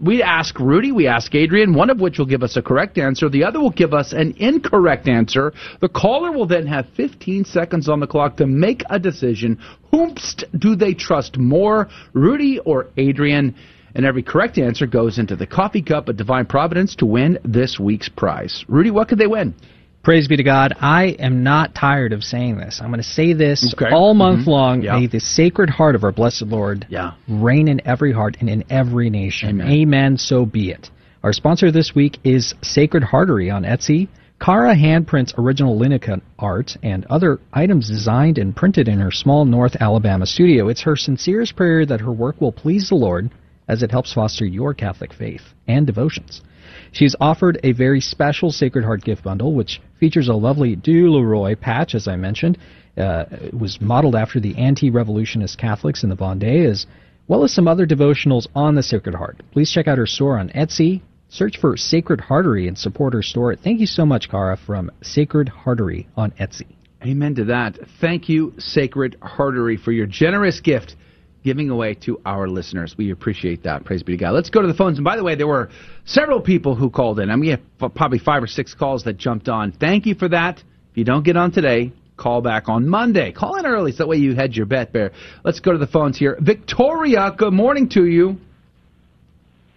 We ask Rudy, we ask Adrian, one of which will give us a correct answer, the other will give us an incorrect answer. The caller will then have 15 seconds on the clock to make a decision. Whomst do they trust more, Rudy or Adrian? And every correct answer goes into the coffee cup of divine providence to win this week's prize. Rudy, what could they win?
Praise be to God. I am not tired of saying this. I'm going to say this
Okay.
all month
Mhm.
long.
Yeah.
May the sacred heart of our blessed Lord
Yeah.
reign in every heart and in every nation.
Amen.
So be it. Our sponsor this week is Sacred Heartery on Etsy. Kara handprints original linocut art and other items designed and printed in her small North Alabama studio. It's her sincerest prayer that her work will please the Lord as it helps foster your Catholic faith and devotions. She's offered a very special Sacred Heart gift bundle, which features a lovely Dieu le Roi patch, as I mentioned. Uh, it was modeled after the anti-revolutionist Catholics in the Vendée, as well as some other devotionals on the Sacred Heart. Please check out her store on Etsy. Search for Sacred Heartery and support her store. Thank you so much, Cara, from Sacred Heartery on Etsy.
Amen to that. Thank you, Sacred Heartery, for your generous gift giving away to our listeners. We appreciate that. Praise be to God. Let's go to the phones. And by the way, there were several people who called in. I mean, we have probably five or six calls that jumped on. Thank you for that. If you don't get on today, call back on Monday. Call in early so that way you hedge your bet there. Let's go to the phones here. Victoria, good morning to you.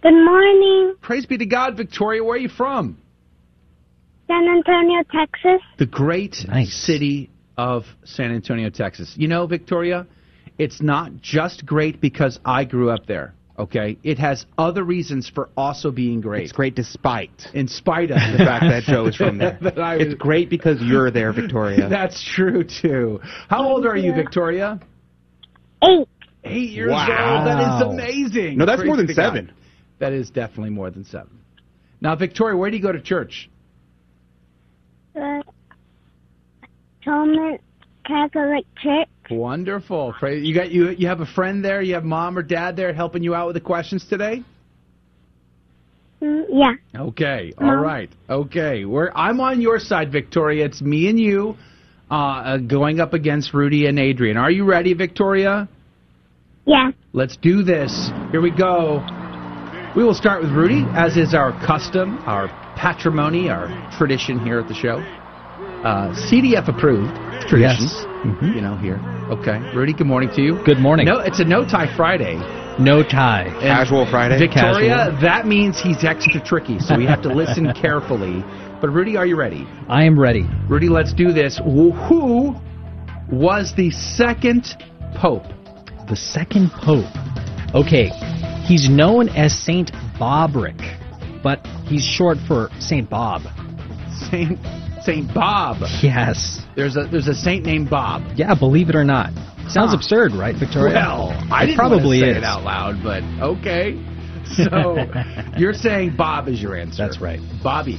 Good morning,
Praise be to God, Victoria. Where are you from?
San Antonio, Texas.
the great city of San Antonio, Texas. You know, Victoria, it's not just great because I grew up there. Okay, it has other reasons for also being great. It's
great despite,
in spite of
the fact that Joe is from there.
That I
it's great because you're there, Victoria.
That's true too. How old are you, Victoria?
Eight.
Eight years
Wow.
old. That is amazing.
No, that's
Praise
more than
be to God.
seven.
That is definitely more than seven. Now, Victoria, where do you go to church?
The Atonement Catholic Church.
Wonderful. You got you you have a friend there, you have mom or dad there helping you out with the questions today?
Mm, yeah.
Okay. All
Mom.
right. Okay. We're I'm on your side, Victoria. It's me and you uh, uh going up against Rudy and Adrian. Are you ready, Victoria?
Yeah.
Let's do this. Here we go. We will start with Rudy, as is our custom, our patrimony, our tradition here at the show. Uh, CDF approved tradition.
Yes.
You know, here. Okay. Rudy, good morning to you.
Good morning.
No, it's a no tie Friday.
No tie.
And
Casual Friday.
Victoria,
Casual.
that means he's extra tricky, so we have to listen carefully. But Rudy, are you ready?
I am ready.
Rudy, let's do this. Who was the second pope?
The second pope. Okay, he's known as Saint Bobrick, but he's short for Saint Bob.
Saint Saint Bob.
Yes.
There's a there's a saint named Bob.
Yeah, believe it or not. Sounds
Huh.
absurd, right, Victoria?
Well, I
it
didn't
probably
say
is.
it out loud, but okay. So you're saying Bob is your answer.
That's right.
Bobby.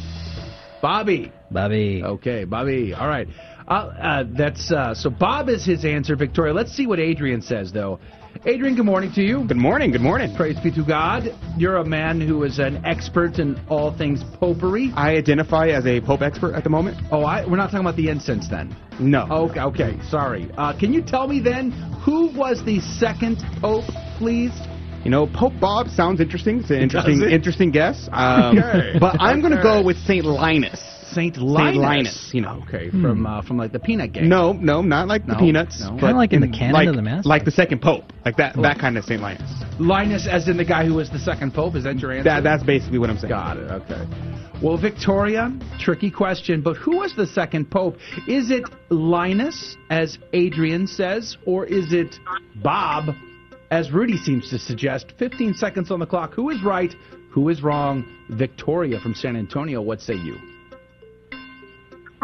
Bobby.
Bobby.
Okay, Bobby. All right. Uh, uh, that's uh, so. Bob is his answer. Victoria. Let's see what Adrian says, though. Adrian, good morning to you.
Good morning. Good morning.
Praise be to God. You're a man who is an expert in all things popery.
I identify as a Pope expert at the moment.
Oh, I, we're not talking about the incense then.
No.
Okay, okay. Sorry. Uh, can you tell me then who was the second pope, please?
You know, Pope Bob sounds interesting. It's an interesting, interesting guess. Um,
Okay.
But I'm going to go with Saint Linus.
Saint Linus.
Linus, you know.
Okay, from uh, from like the Peanut Gang.
No, no, not like the Peanuts.
no.
but
Kinda like in the canon
like,
of the Mass?
Like the second Pope. Like that that kind of St. Linus.
Linus, as in the guy who was the second pope. Is that your answer?
That, that's basically what I'm saying.
Got it. Okay. Well, Victoria, tricky question, but who was the second pope? Is it Linus, as Adrian says, or is it Bob, as Rudy seems to suggest? 15 seconds on the clock. Who is right? Who is wrong? Victoria from San Antonio, what say you?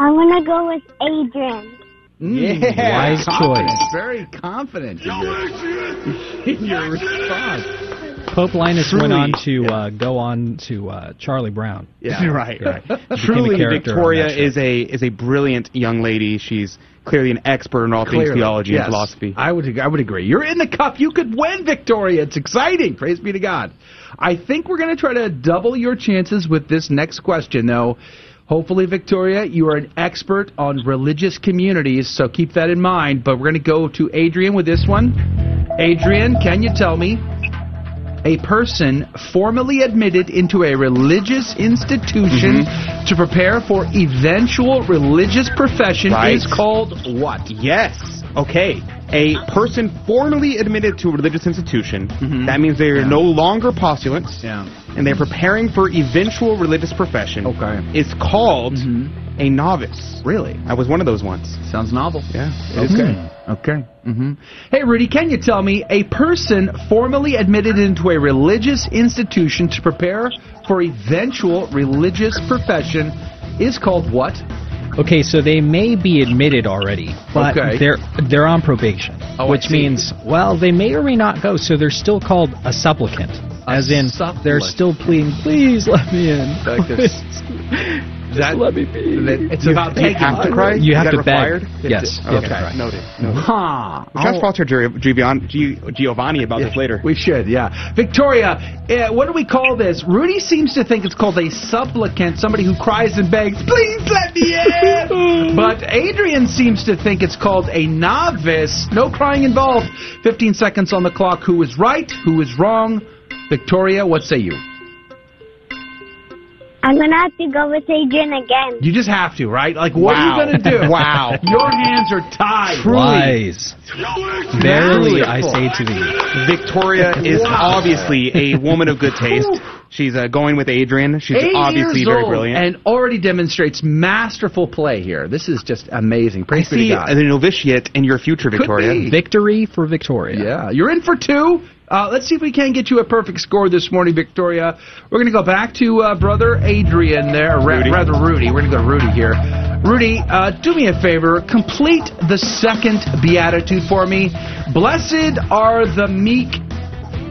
I'm gonna go with Adrian.
Mm,
Yeah. Wise
confident,
choice.
Very confident in your, in your response.
Pope Linus
Truly-
went on to uh, go on to uh, Charlie Brown.
Yeah, right, right. Truly, Victoria is a is a brilliant young lady. She's clearly an expert in all things theology
yes.
and philosophy.
I would I would agree. You're in the cup. You could win, Victoria. It's exciting. Praise be to God. I think we're going to try to double your chances with this next question, though. Hopefully, Victoria, you are an expert on religious communities, so keep that in mind. But we're going to go to Adrian with this one. Adrian, can you tell me a person formally admitted into a religious institution
Mm-hmm.
to prepare for eventual religious profession
Right.
is called what?
Yes. Okay. A person formally admitted to a religious institution. That means they are no longer postulants.
Mm-hmm. Yeah.
And they're preparing for eventual religious profession.
Okay.
It's called a novice.
Really?
I was one of those once.
Sounds novel.
Yeah. it is
Okay. Okay. hmm Hey, Rudy, can you tell me a person formally admitted into a religious institution to prepare for eventual religious profession is called what?
Okay, so they may be admitted already, but
Okay.
they're they're on probation,
Oh,
which means well they may or may not go. So they're still called a supplicant,
A
as in
supplicant.
they're still pleading, please let me in.
Like this-
Just
that-
let me be.
that- It's
You-
about
do you
taking
have to cry?
You
Is
have to
required?
beg. Yes. to
Okay.
cry.
Noted. Noted.
Huh.
We should talk to Gi- Giovanni, Gi- Giovanni about this later.
We should, yeah. Victoria, uh, what do we call this? Rudy seems to think it's called a supplicant, somebody who cries and begs, please let me in. but Adrian seems to think it's called a novice. No crying involved. 15 seconds on the clock. Who is right? Who is wrong? Victoria, what say you?
I'm gonna have to go with Adrian again.
You just have to, right? Like, what
Wow.
are you going to do?
Wow.
Your hands are tied.
Wise. Verily, I say to thee.
Victoria is
Wow.
obviously a woman of good taste. She's uh, going with Adrian. She's
Eight
obviously
years
very brilliant.
and already demonstrates masterful play here. This is just amazing.
I
Praise be to
see
God.
the novitiate in your future,
Could
Victoria.
be.
Victory for Victoria.
Yeah, you're in for two. Uh, let's see if we can get you a perfect score this morning, Victoria. We're going to go back to uh, brother Adrian there, ra-
Rudy.
rather Rudy. We're going to go to Rudy here. Rudy, uh, do me a favor. Complete the second beatitude for me. Blessed are the meek.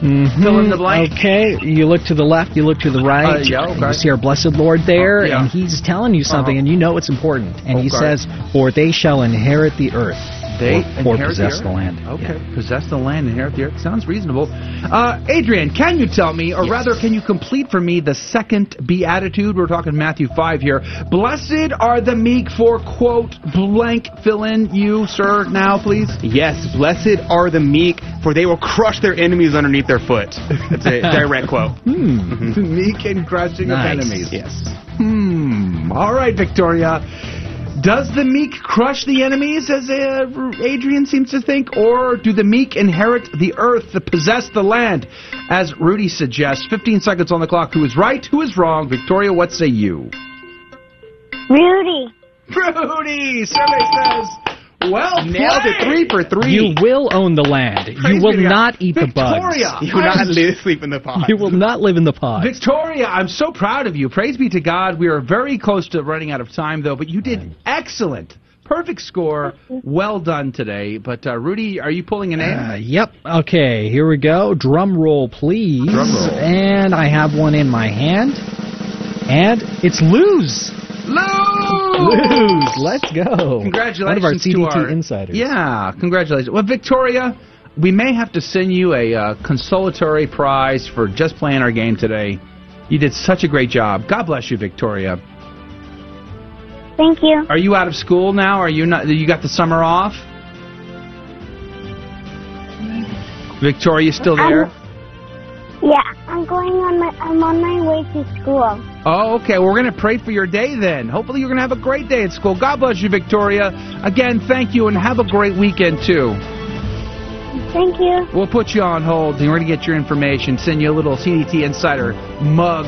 Mhm.
Fill in the blank.
Okay, you look to the left, you look to the right.
Uh, yeah, okay.
You see our blessed Lord there,
Oh, yeah.
and He's telling you something,
Uh-huh.
and you know it's important. And He says, "For they shall inherit the earth."
They
or, or possess
the,
the, land.
Okay, possess the land, inherit the earth. Sounds reasonable. Uh, Adrian, can you tell me, or rather, can you complete for me the second beatitude? We're talking Matthew 5 here. Blessed are the meek for, quote, blank, fill in you, sir, now, please.
Yes, blessed are the meek, for they will crush their enemies underneath their foot. That's a direct quote.
Hmm. meek and crushing
Nice.
of enemies.
Yes.
Hmm. All right, Victoria. Does the meek crush the enemies, as uh, Adrian seems to think, or do the meek inherit the earth, the possess the land, as Rudy suggests? 15 seconds on the clock. Who is right? Who is wrong? Victoria, what say you?
Rudy.
Rudy! Survey says, well
Nailed it. Three for three.
You will own the land.
Praise
you will
be
not eat the
Victoria!
bugs.
You will not live, sleep in the pot.
You will not live in the pod.
Victoria, I'm so proud of you. Praise be to God. We are very close to running out of time, though, but you did excellent. Perfect score. Well done today. But, uh, Rudy, are you pulling an
Uh, yep. Okay, here we go. Drum roll, please.
Drum roll.
And I have one in my hand. And it's lose.
Lose!
Lose. Let's go.
Congratulations
One of our
to
CDT
our
insiders.
Yeah, congratulations. Well, Victoria, we may have to send you a uh, consolatory prize for just playing our game today. You did such a great job. God bless you, Victoria.
Thank you.
Are you out of school now? Are you not? You got the summer off? Victoria, you still there?
Yeah, I'm going on my. I'm on my way to school.
Oh, okay. Well, we're going to pray for your day then. Hopefully, you're going to have a great day at school. God bless you, Victoria. Again, thank you, and have a great weekend too.
Thank you.
We'll put you on hold, and we're going to get your information. Send you a little CDT Insider mug,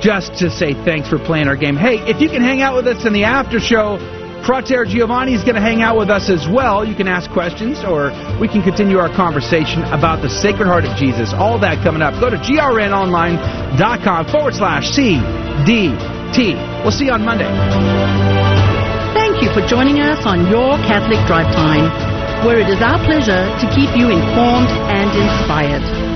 just to say thanks for playing our game. Hey, if you can hang out with us in the after show. Frater Giovanni is going to hang out with us as well. You can ask questions, or we can continue our conversation about the Sacred Heart of Jesus. All that coming up. Go to grnonline.com forward slash CDT. We'll see you on Monday.
Thank you for joining us on Your Catholic Drive Time, where it is our pleasure to keep you informed and inspired.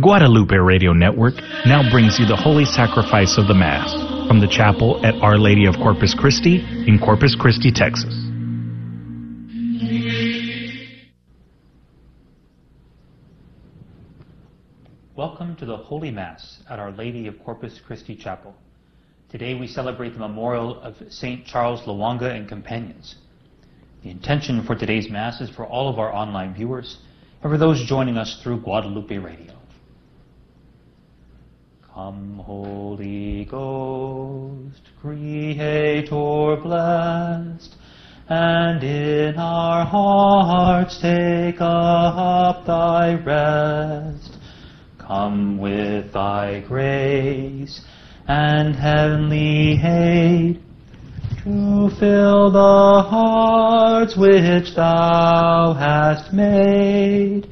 Guadalupe Radio Network now brings you the Holy Sacrifice of the Mass from the chapel at Our Lady of Corpus Christi in Corpus Christi, Texas.
Welcome to the Holy Mass at Our Lady of Corpus Christi Chapel. Today we celebrate the memorial of St. Charles Lwanga and companions. The intention for today's Mass is for all of our online viewers and for those joining us through Guadalupe Radio. Come, Holy Ghost, Creator blessed, and in our hearts take up thy rest. Come with thy grace and heavenly aid to fill the hearts which thou hast made,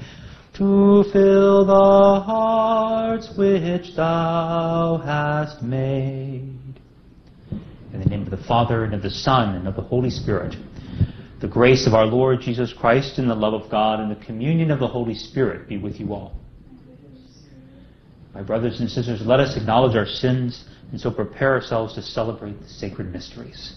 to fill the hearts which thou hast made. In the name of the Father, and of the Son, and of the Holy Spirit, the grace of our Lord Jesus Christ, and the love of God, and the communion of the Holy Spirit be with you all. My brothers and sisters, let us acknowledge our sins and so prepare ourselves to celebrate the sacred mysteries.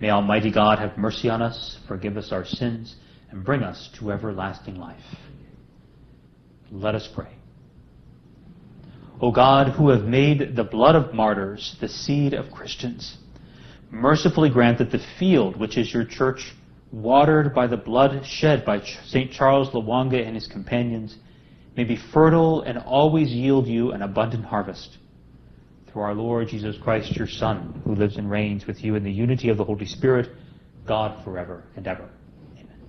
May Almighty God have mercy on us, forgive us our sins, and bring us to everlasting life. Let us pray. O God, who have made the blood of martyrs the seed of Christians, mercifully grant that the field which is your church, watered by the blood shed by St. Charles Lwanga and his companions, may be fertile and always yield you an abundant harvest. Through our Lord Jesus Christ, your Son, who lives and reigns with you in the unity of the Holy Spirit, God forever and ever. Amen.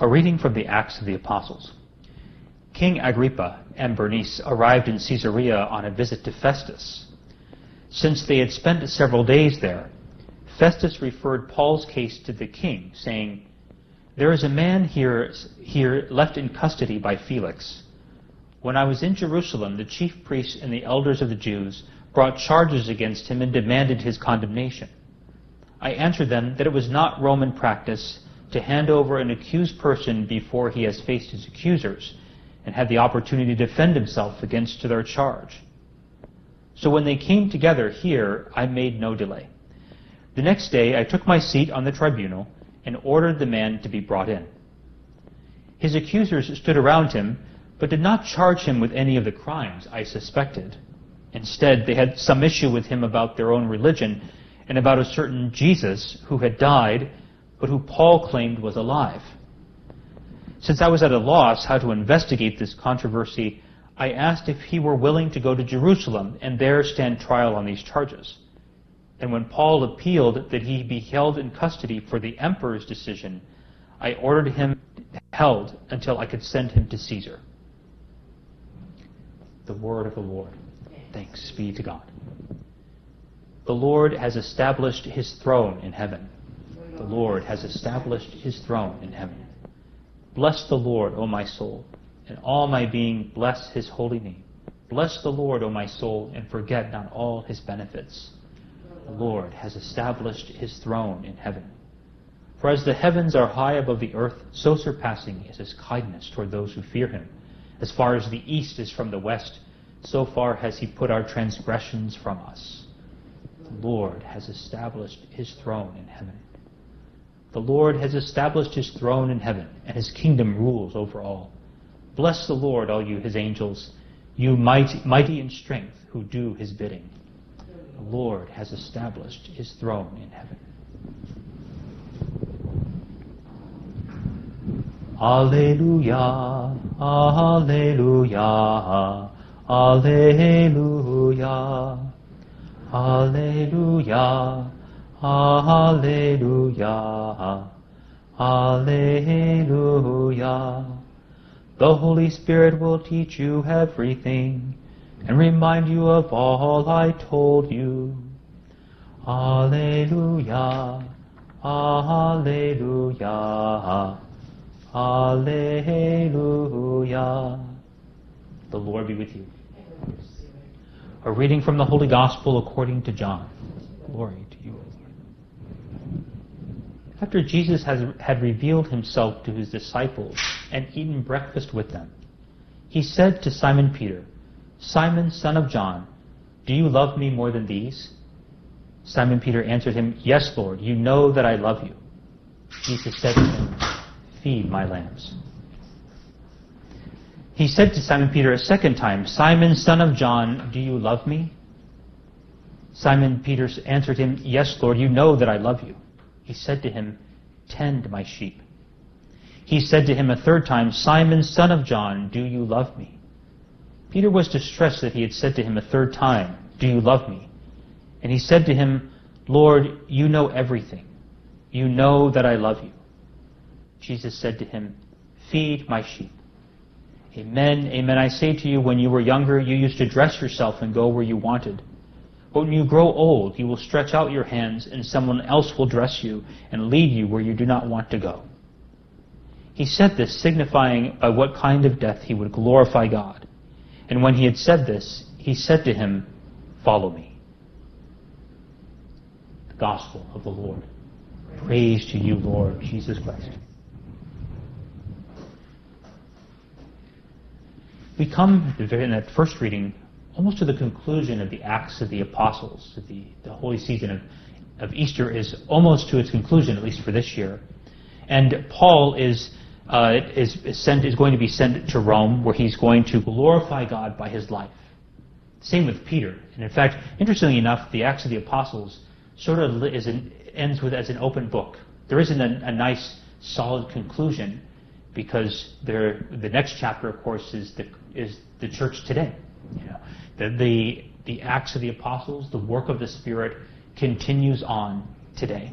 A reading from the Acts of the Apostles. King Agrippa and Bernice arrived in Caesarea on a visit to Festus. Since they had spent several days there, Festus referred Paul's case to the king, saying, There is a man here, here left in custody by Felix. When I was in Jerusalem, the chief priests and the elders of the Jews brought charges against him and demanded his condemnation. I answered them that it was not Roman practice to hand over an accused person before he has faced his accusers and had the opportunity to defend himself against their charge. So when they came together here, I made no delay. The next day I took my seat on the tribunal and ordered the man to be brought in. His accusers stood around him, but did not charge him with any of the crimes I suspected. Instead, they had some issue with him about their own religion and about a certain Jesus who had died, but who Paul claimed was alive. Since I was at a loss how to investigate this controversy, I asked if he were willing to go to Jerusalem and there stand trial on these charges. And when Paul appealed that he be held in custody for the emperor's decision, I ordered him held until I could send him to Caesar. The word of the Lord. Thanks be to God. The Lord has established his throne in heaven. The Lord has established his throne in heaven. Bless the Lord, O my soul, and all my being bless his holy name. Bless the Lord, O my soul, and forget not all his benefits. The Lord has established his throne in heaven. For as the heavens are high above the earth, so surpassing is his kindness toward those who fear him. As far as the east is from the west, so far has he put our transgressions from us. The Lord has established his throne in heaven. The Lord has established his throne in heaven, and his kingdom rules over all. Bless the Lord, all you his angels, you mighty, mighty in strength who do his bidding. The Lord has established his throne in heaven. Alleluia, Alleluia, Alleluia, Alleluia, Alleluia, Alleluia. The Holy Spirit will teach you everything and remind you of all I told you. Alleluia, Alleluia, Alleluia. The Lord be with you. A reading from the Holy Gospel according to John. Glory to you, Lord. After Jesus has, had revealed himself to his disciples and eaten breakfast with them, he said to Simon Peter, Simon, son of John, do you love me more than these? Simon Peter answered him, Yes, Lord, you know that I love you. Jesus said to him, Feed my lambs. He said to Simon Peter a second time, Simon, son of John, do you love me? Simon Peter answered him, Yes, Lord, you know that I love you. He said to him, Tend my sheep. He said to him a third time, Simon, son of John, do you love me? Peter was distressed that he had said to him a third time, Do you love me? And he said to him, Lord, you know everything. You know that I love you. Jesus said to him, Feed my sheep. Amen, amen. I say to you, when you were younger, you used to dress yourself and go where you wanted. But when you grow old, you will stretch out your hands, and someone else will dress you and lead you where you do not want to go. He said this, signifying by what kind of death he would glorify God. And when he had said this, he said to him, Follow me. The Gospel of the Lord. Praise to you, Lord Jesus Christ. We come in that first reading almost to the conclusion of the Acts of the Apostles. The, the holy season of, of Easter is almost to its conclusion, at least for this year. And Paul is, uh, is, sent, is going to be sent to Rome, where he's going to glorify God by his life. Same with Peter. And in fact, interestingly enough, the Acts of the Apostles sort of is an, ends with as an open book. There isn't a, a nice, solid conclusion because there, the next chapter, of course, is the, is the church today. You know, the, the, the Acts of the Apostles, the work of the Spirit continues on today.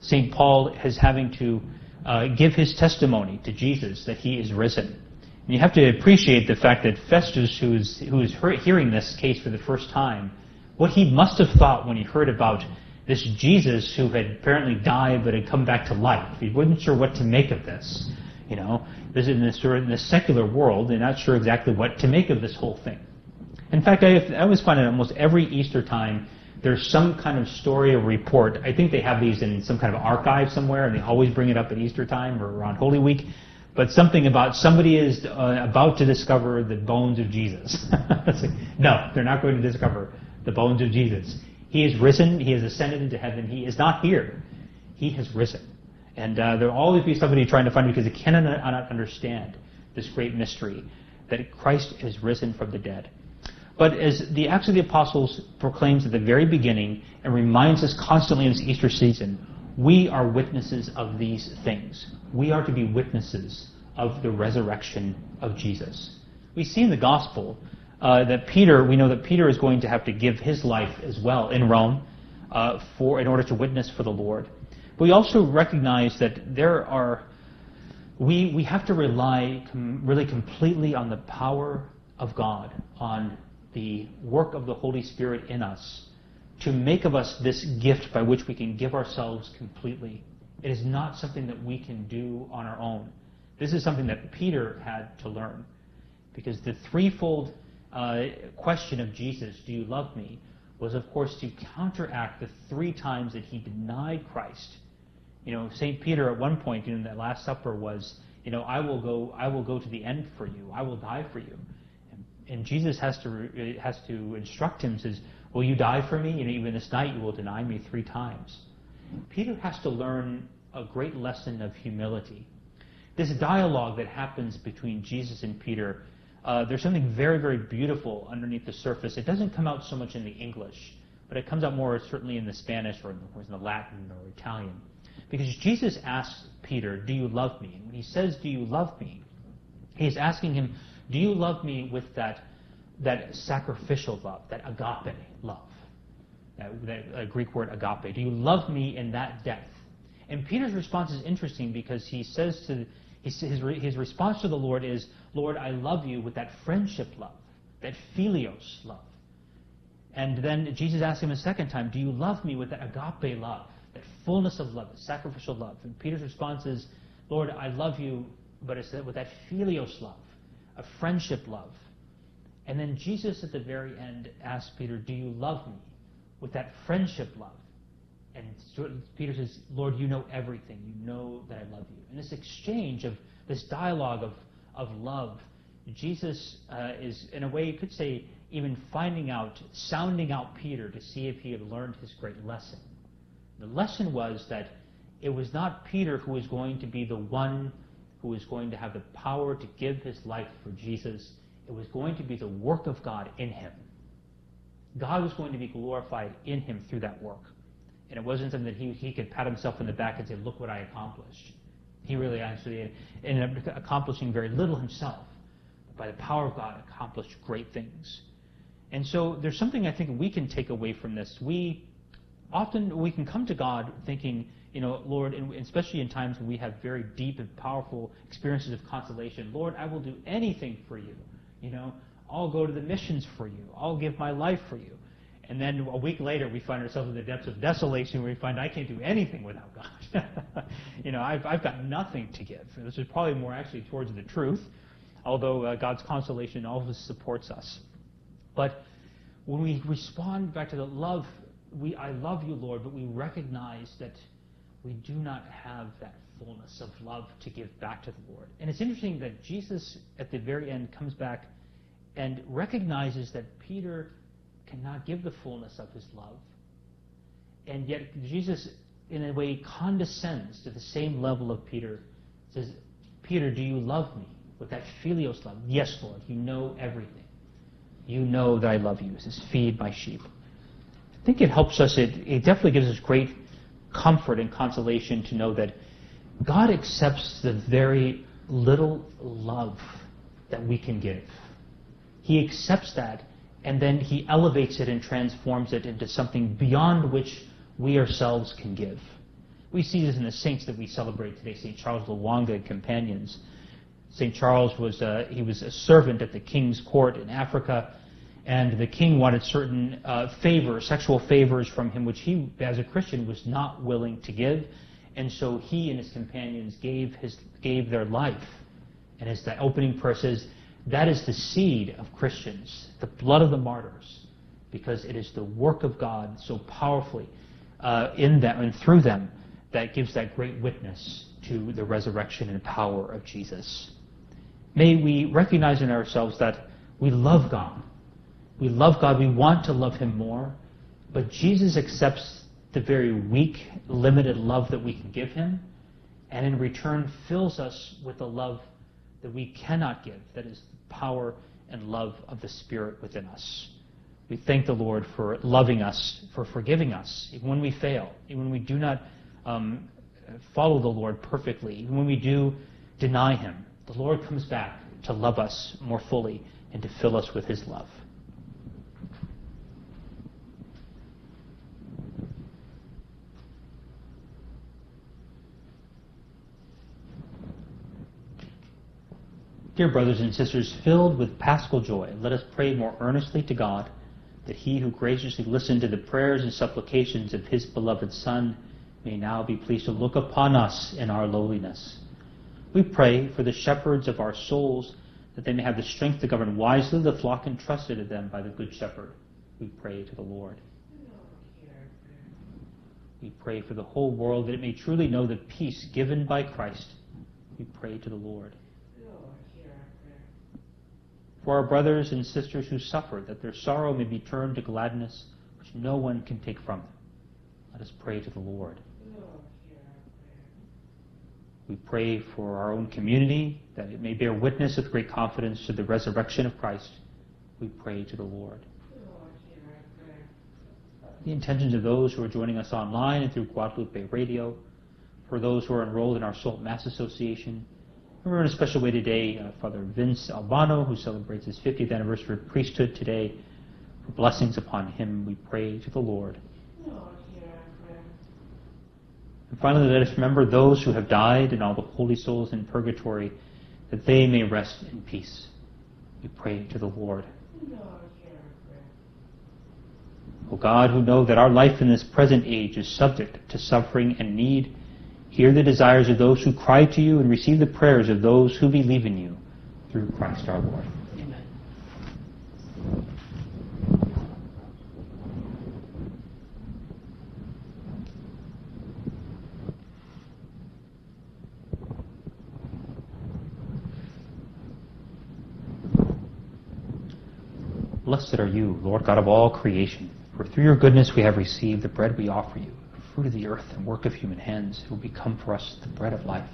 St. Paul is having to uh, give his testimony to Jesus that he is risen. And you have to appreciate the fact that Festus, who is, who is hearing this case for the first time, what he must have thought when he heard about this Jesus who had apparently died but had come back to life. He wasn't sure what to make of this. You know, this is in this, in the secular world, they're not sure exactly what to make of this whole thing. In fact, I, I always find that almost every Easter time, there's some kind of story or report. I think they have these in some kind of archive somewhere, and they always bring it up at Easter time or around Holy Week. But something about somebody is uh, about to discover the bones of Jesus. no, they're not going to discover the bones of Jesus. He is risen. He has ascended into heaven. He is not here. He has risen. And uh, there will always be somebody trying to find it because they cannot understand this great mystery that Christ is risen from the dead. But as the Acts of the Apostles proclaims at the very beginning and reminds us constantly in this Easter season, we are witnesses of these things. We are to be witnesses of the resurrection of Jesus. We see in the gospel uh, that Peter, we know that Peter is going to have to give his life as well in Rome uh, for in order to witness for the Lord. But we also recognize that there are we we have to rely com- really completely on the power of God, on the work of the Holy Spirit in us to make of us this gift by which we can give ourselves completely. It is not something that we can do on our own. This is something that Peter had to learn. Because the threefold uh, question of Jesus, do you love me, was of course to counteract the three times that he denied Christ. You know, St. Peter at one point in that Last Supper was, you know, I will go, I will go to the end for you. I will die for you. And, Jesus has to has to instruct him. Says, Will you die for me? You know, even this night you will deny me three times. Peter has to learn a great lesson of humility. This dialogue that happens between Jesus and Peter, uh, there's something very, very beautiful underneath the surface. It doesn't come out so much in the English, but it comes out more certainly in the Spanish or in the, or in the Latin or Italian. Because Jesus asks Peter, Do you love me? And when he says, Do you love me? He's asking him, Do you love me with that that sacrificial love, that agape love, that, that Greek word agape. Do you love me in that depth? And Peter's response is interesting because he says to his, his response to the Lord is, Lord, I love you with that friendship love, that philios love. And then Jesus asks him a second time, Do you love me with that agape love, that fullness of love, that sacrificial love? And Peter's response is, Lord, I love you, but it's with that philios love, a friendship love. And then Jesus at the very end asks Peter, Do you love me? With that friendship love. And Peter says, Lord, you know everything. You know that I love you. And this exchange of this dialogue of, of love, Jesus uh, is, in a way, you could say, even finding out, sounding out Peter to see if he had learned his great lesson. The lesson was that it was not Peter who was going to be the one who was going to have the power to give his life for Jesus. It was going to be the work of God in him. God was going to be glorified in him through that work. And it wasn't something that he, he could pat himself on the back and say, look what I accomplished. He really actually ended up accomplishing very little himself. But by the power of God, accomplished great things. And so there's something I think we can take away from this. We often we can come to God thinking, you know, Lord, and especially in times when we have very deep and powerful experiences of consolation, Lord, I will do anything for you. You know, I'll go to the missions for you. I'll give my life for you. And then a week later, we find ourselves in the depths of desolation where we find I can't do anything without God. you know, I've, I've got nothing to give. This is probably more actually towards the truth, although uh, God's consolation always supports us. But when we respond back to the love, we, I love you, Lord, but we recognize that we do not have that fullness of love to give back to the Lord. And it's interesting that Jesus, at the very end, comes back and recognizes that Peter cannot give the fullness of his love. And yet, Jesus, in a way, condescends to the same level of Peter. Says, Peter, do you love me? With that philios love. Yes, Lord, you know everything. You know that I love you. He says, feed my sheep. I think it helps us, it, it definitely gives us great comfort and consolation to know that God accepts the very little love that we can give. He accepts that and then he elevates it and transforms it into something beyond which we ourselves can give. We see this in the saints that we celebrate today, St. Charles Lwanga and companions. St. Charles was a, he was a servant at the king's court in Africa, and the king wanted certain uh, favors, sexual favors from him, which he, as a Christian, was not willing to give. And so he and his companions gave, his, gave their life. And as the opening prayer says, that is the seed of Christians, the blood of the martyrs, because it is the work of God so powerfully uh, in them and through them that gives that great witness to the resurrection and power of Jesus. May we recognize in ourselves that we love God. We love God. We want to love Him more. But Jesus accepts the very weak, limited love that we can give him, and in return fills us with the love that we cannot give, that is the power and love of the Spirit within us. We thank the Lord for loving us, for forgiving us, even when we fail, even when we do not um, follow the Lord perfectly, even when we do deny Him. The Lord comes back to love us more fully and to fill us with his love. Dear brothers and sisters, filled with paschal joy, let us pray more earnestly to God that he who graciously listened to the prayers and supplications of his beloved Son may now be pleased to look upon us in our lowliness. We pray for the shepherds of our souls that they may have the strength to govern wisely the flock entrusted to them by the Good Shepherd. We pray to the Lord. We pray for the whole world that it may truly know the peace given by Christ. We pray to the Lord for our brothers and sisters who suffer, that their sorrow may be turned to gladness, which no one can take from them. Let us pray to the Lord. We pray for our own community, that it may bear witness with great confidence to the resurrection of Christ. We pray to the Lord. The intentions of those who are joining us online and through Guadalupe Radio, for those who are enrolled in our Salt Mass Association, Remember in a special way today uh, Father Vince Albano, who celebrates his 50th anniversary of priesthood today. For blessings upon him, we pray to the Lord. And finally, let us remember those who have died and all the holy souls in purgatory, that they may rest in peace. We pray to the Lord. O God, who know that our life in this present age is subject to suffering and need, Hear the desires of those who cry to you and receive the prayers of those who believe in you through Christ our Lord. Amen. Blessed are you, Lord God of all creation, for through your goodness we have received the bread we offer you fruit of the earth and work of human hands, It will become for us the bread of life.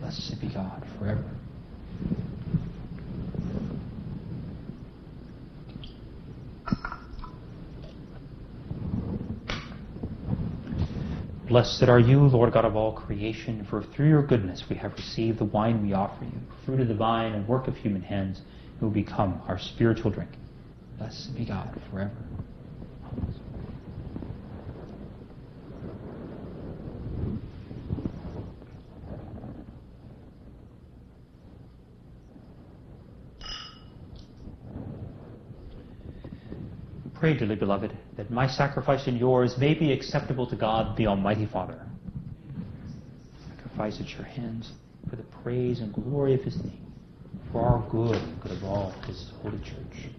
Blessed be God forever. Blessed are you, Lord God of all creation, for through your goodness we have received the wine we offer you, fruit of the vine and work of human hands, who will become our spiritual drink. Blessed be God forever. Pray, dearly beloved, that my sacrifice and yours may be acceptable to God, the Almighty Father. Sacrifice at your hands for the praise and glory of his name, for our good and good of all his holy church.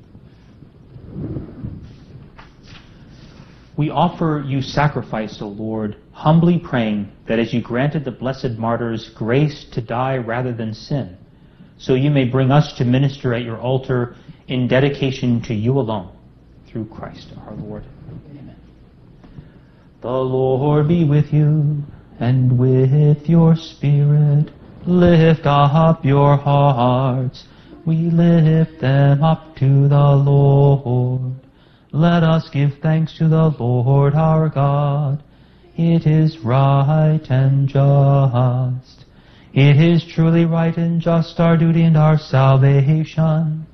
We offer you sacrifice, O Lord, humbly praying that as you granted the blessed martyrs grace to die rather than sin, so you may bring us to minister at your altar in dedication to you alone through Christ our Lord. Amen. The Lord be with you and with your spirit. Lift up your hearts. We lift them up to the Lord. Let us give thanks to the Lord our God. It is right and just. It is truly right and just our duty and our salvation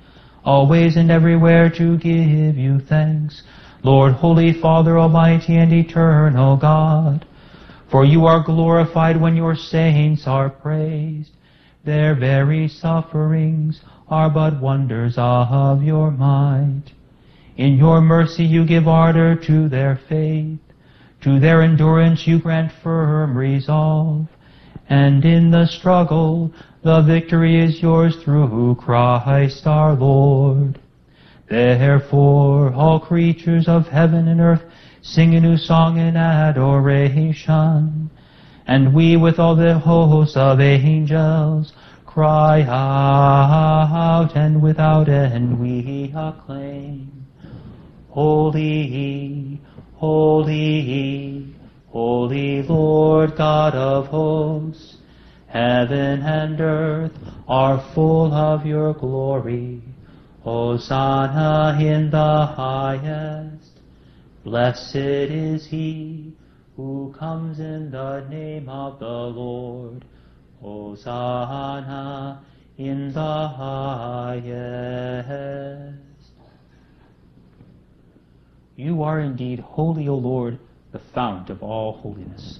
always and everywhere to give you thanks, Lord, Holy Father, Almighty and Eternal God. For you are glorified when your saints are praised. Their very sufferings are but wonders of your might. In your mercy you give ardor to their faith. To their endurance you grant firm resolve. And in the struggle the victory is yours through Christ our Lord. Therefore, all creatures of heaven and earth sing a new song in adoration. And we with all the hosts of angels cry out, and without end we acclaim. Holy, holy, holy Lord God of hosts, Heaven and earth are full of your glory. Hosanna in the highest. Blessed is he who comes in the name of the Lord. Hosanna in the highest. You are indeed holy, O Lord, the fount of all holiness.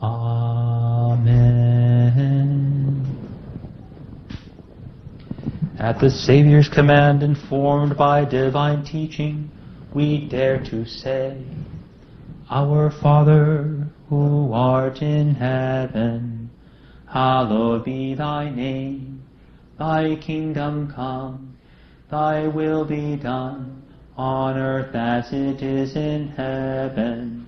Amen. At the Savior's command, informed by divine teaching, we dare to say, Our Father, who art in heaven, hallowed be thy name. Thy kingdom come, thy will be done, on earth as it is in heaven.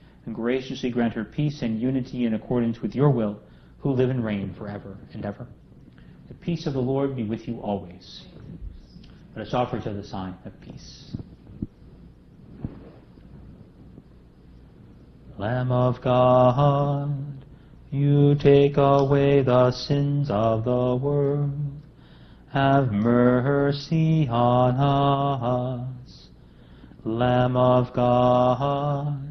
and graciously grant her peace and unity in accordance with your will, who live and reign forever and ever. The peace of the Lord be with you always. Let us offer other the sign of peace. Lamb of God, you take away the sins of the world. Have mercy on us. Lamb of God,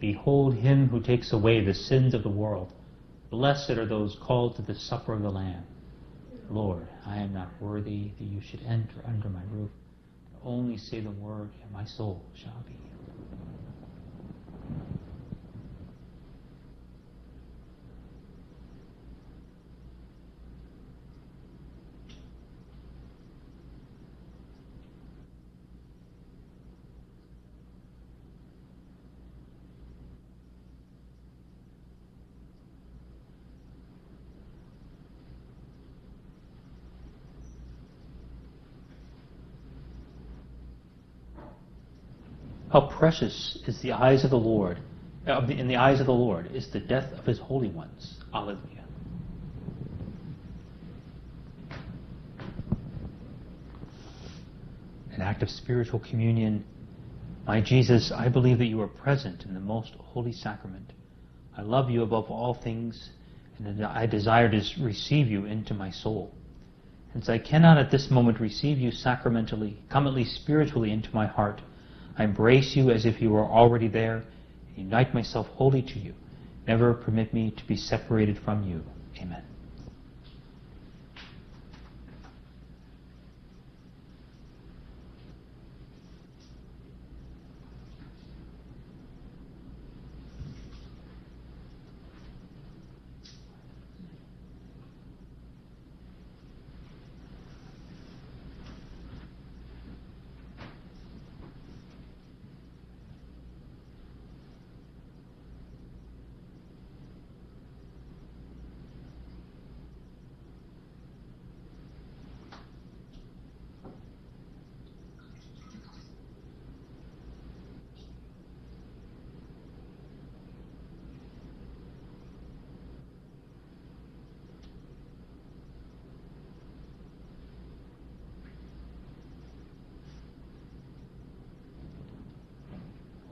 Behold him who takes away the sins of the world. Blessed are those called to the supper of the Lamb. Lord, I am not worthy that you should enter under my roof. Only say the word, and my soul shall be healed. How precious is the eyes of the Lord, uh, in the eyes of the Lord is the death of his holy ones. Alleluia. An act of spiritual communion. My Jesus, I believe that you are present in the most holy sacrament. I love you above all things, and I desire to receive you into my soul. Since I cannot at this moment receive you sacramentally, come at least spiritually into my heart. I embrace you as if you were already there, unite myself wholly to you. Never permit me to be separated from you. Amen.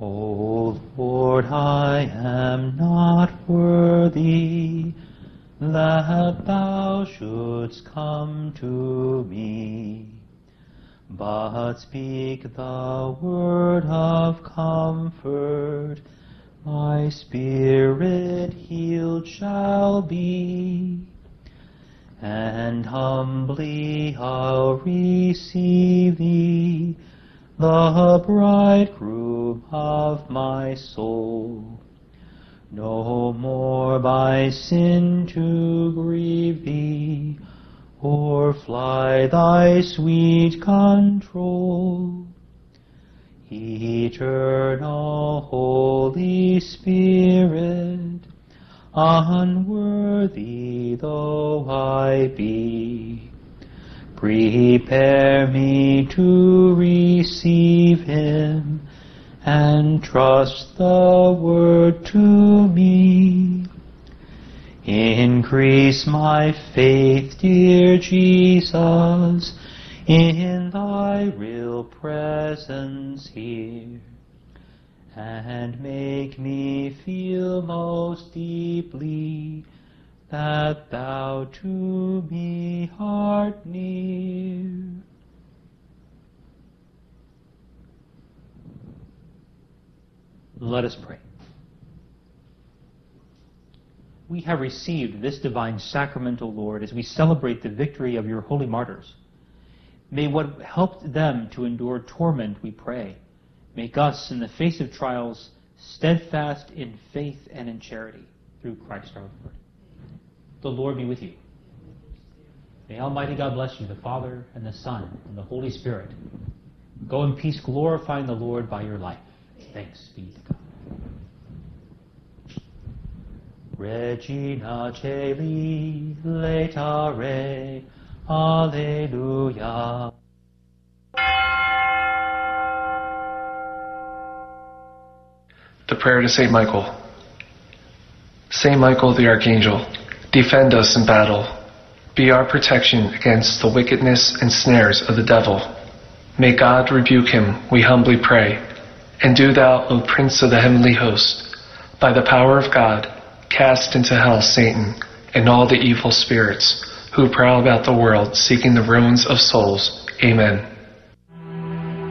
O Lord, I am not worthy that thou shouldst come to me, but speak the word of comfort, my spirit healed shall be. And humbly I'll receive thee, the bridegroom of my soul. No more by sin to grieve thee, or fly thy sweet control. Eternal Holy Spirit, unworthy though I be, Prepare me to receive him and trust the word to me. Increase my faith, dear Jesus, in thy real presence here, and make me feel most deeply that thou to me art near. Let us pray. We have received this divine sacrament, O Lord, as we celebrate the victory of your holy martyrs. May what helped them to endure torment, we pray, make us, in the face of trials, steadfast in faith and in charity, through Christ our Lord. The Lord be with you. May Almighty God bless you, the Father, and the Son, and the Holy Spirit. Go in peace, glorifying the Lord by your life. Thanks be to God. Regina Caeli, letare, Alleluia.
The prayer to Saint Michael. Saint Michael the Archangel, defend us in battle. Be our protection against the wickedness and snares of the devil. May God rebuke him, we humbly pray. And do thou, O Prince of the heavenly host, by the power of God, cast into hell Satan and all the evil spirits who prowl about the world seeking the ruins of souls. Amen.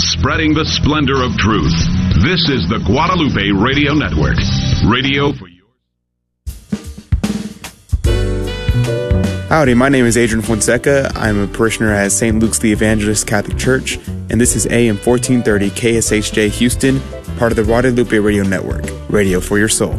Spreading the splendor of truth. This is the Guadalupe Radio Network. Radio for
Howdy, my name is Adrian Fonseca. I'm a parishioner at St. Luke's the Evangelist Catholic Church, and this is AM 1430 KSHJ Houston, part of the Guadalupe Radio Network. Radio for your soul.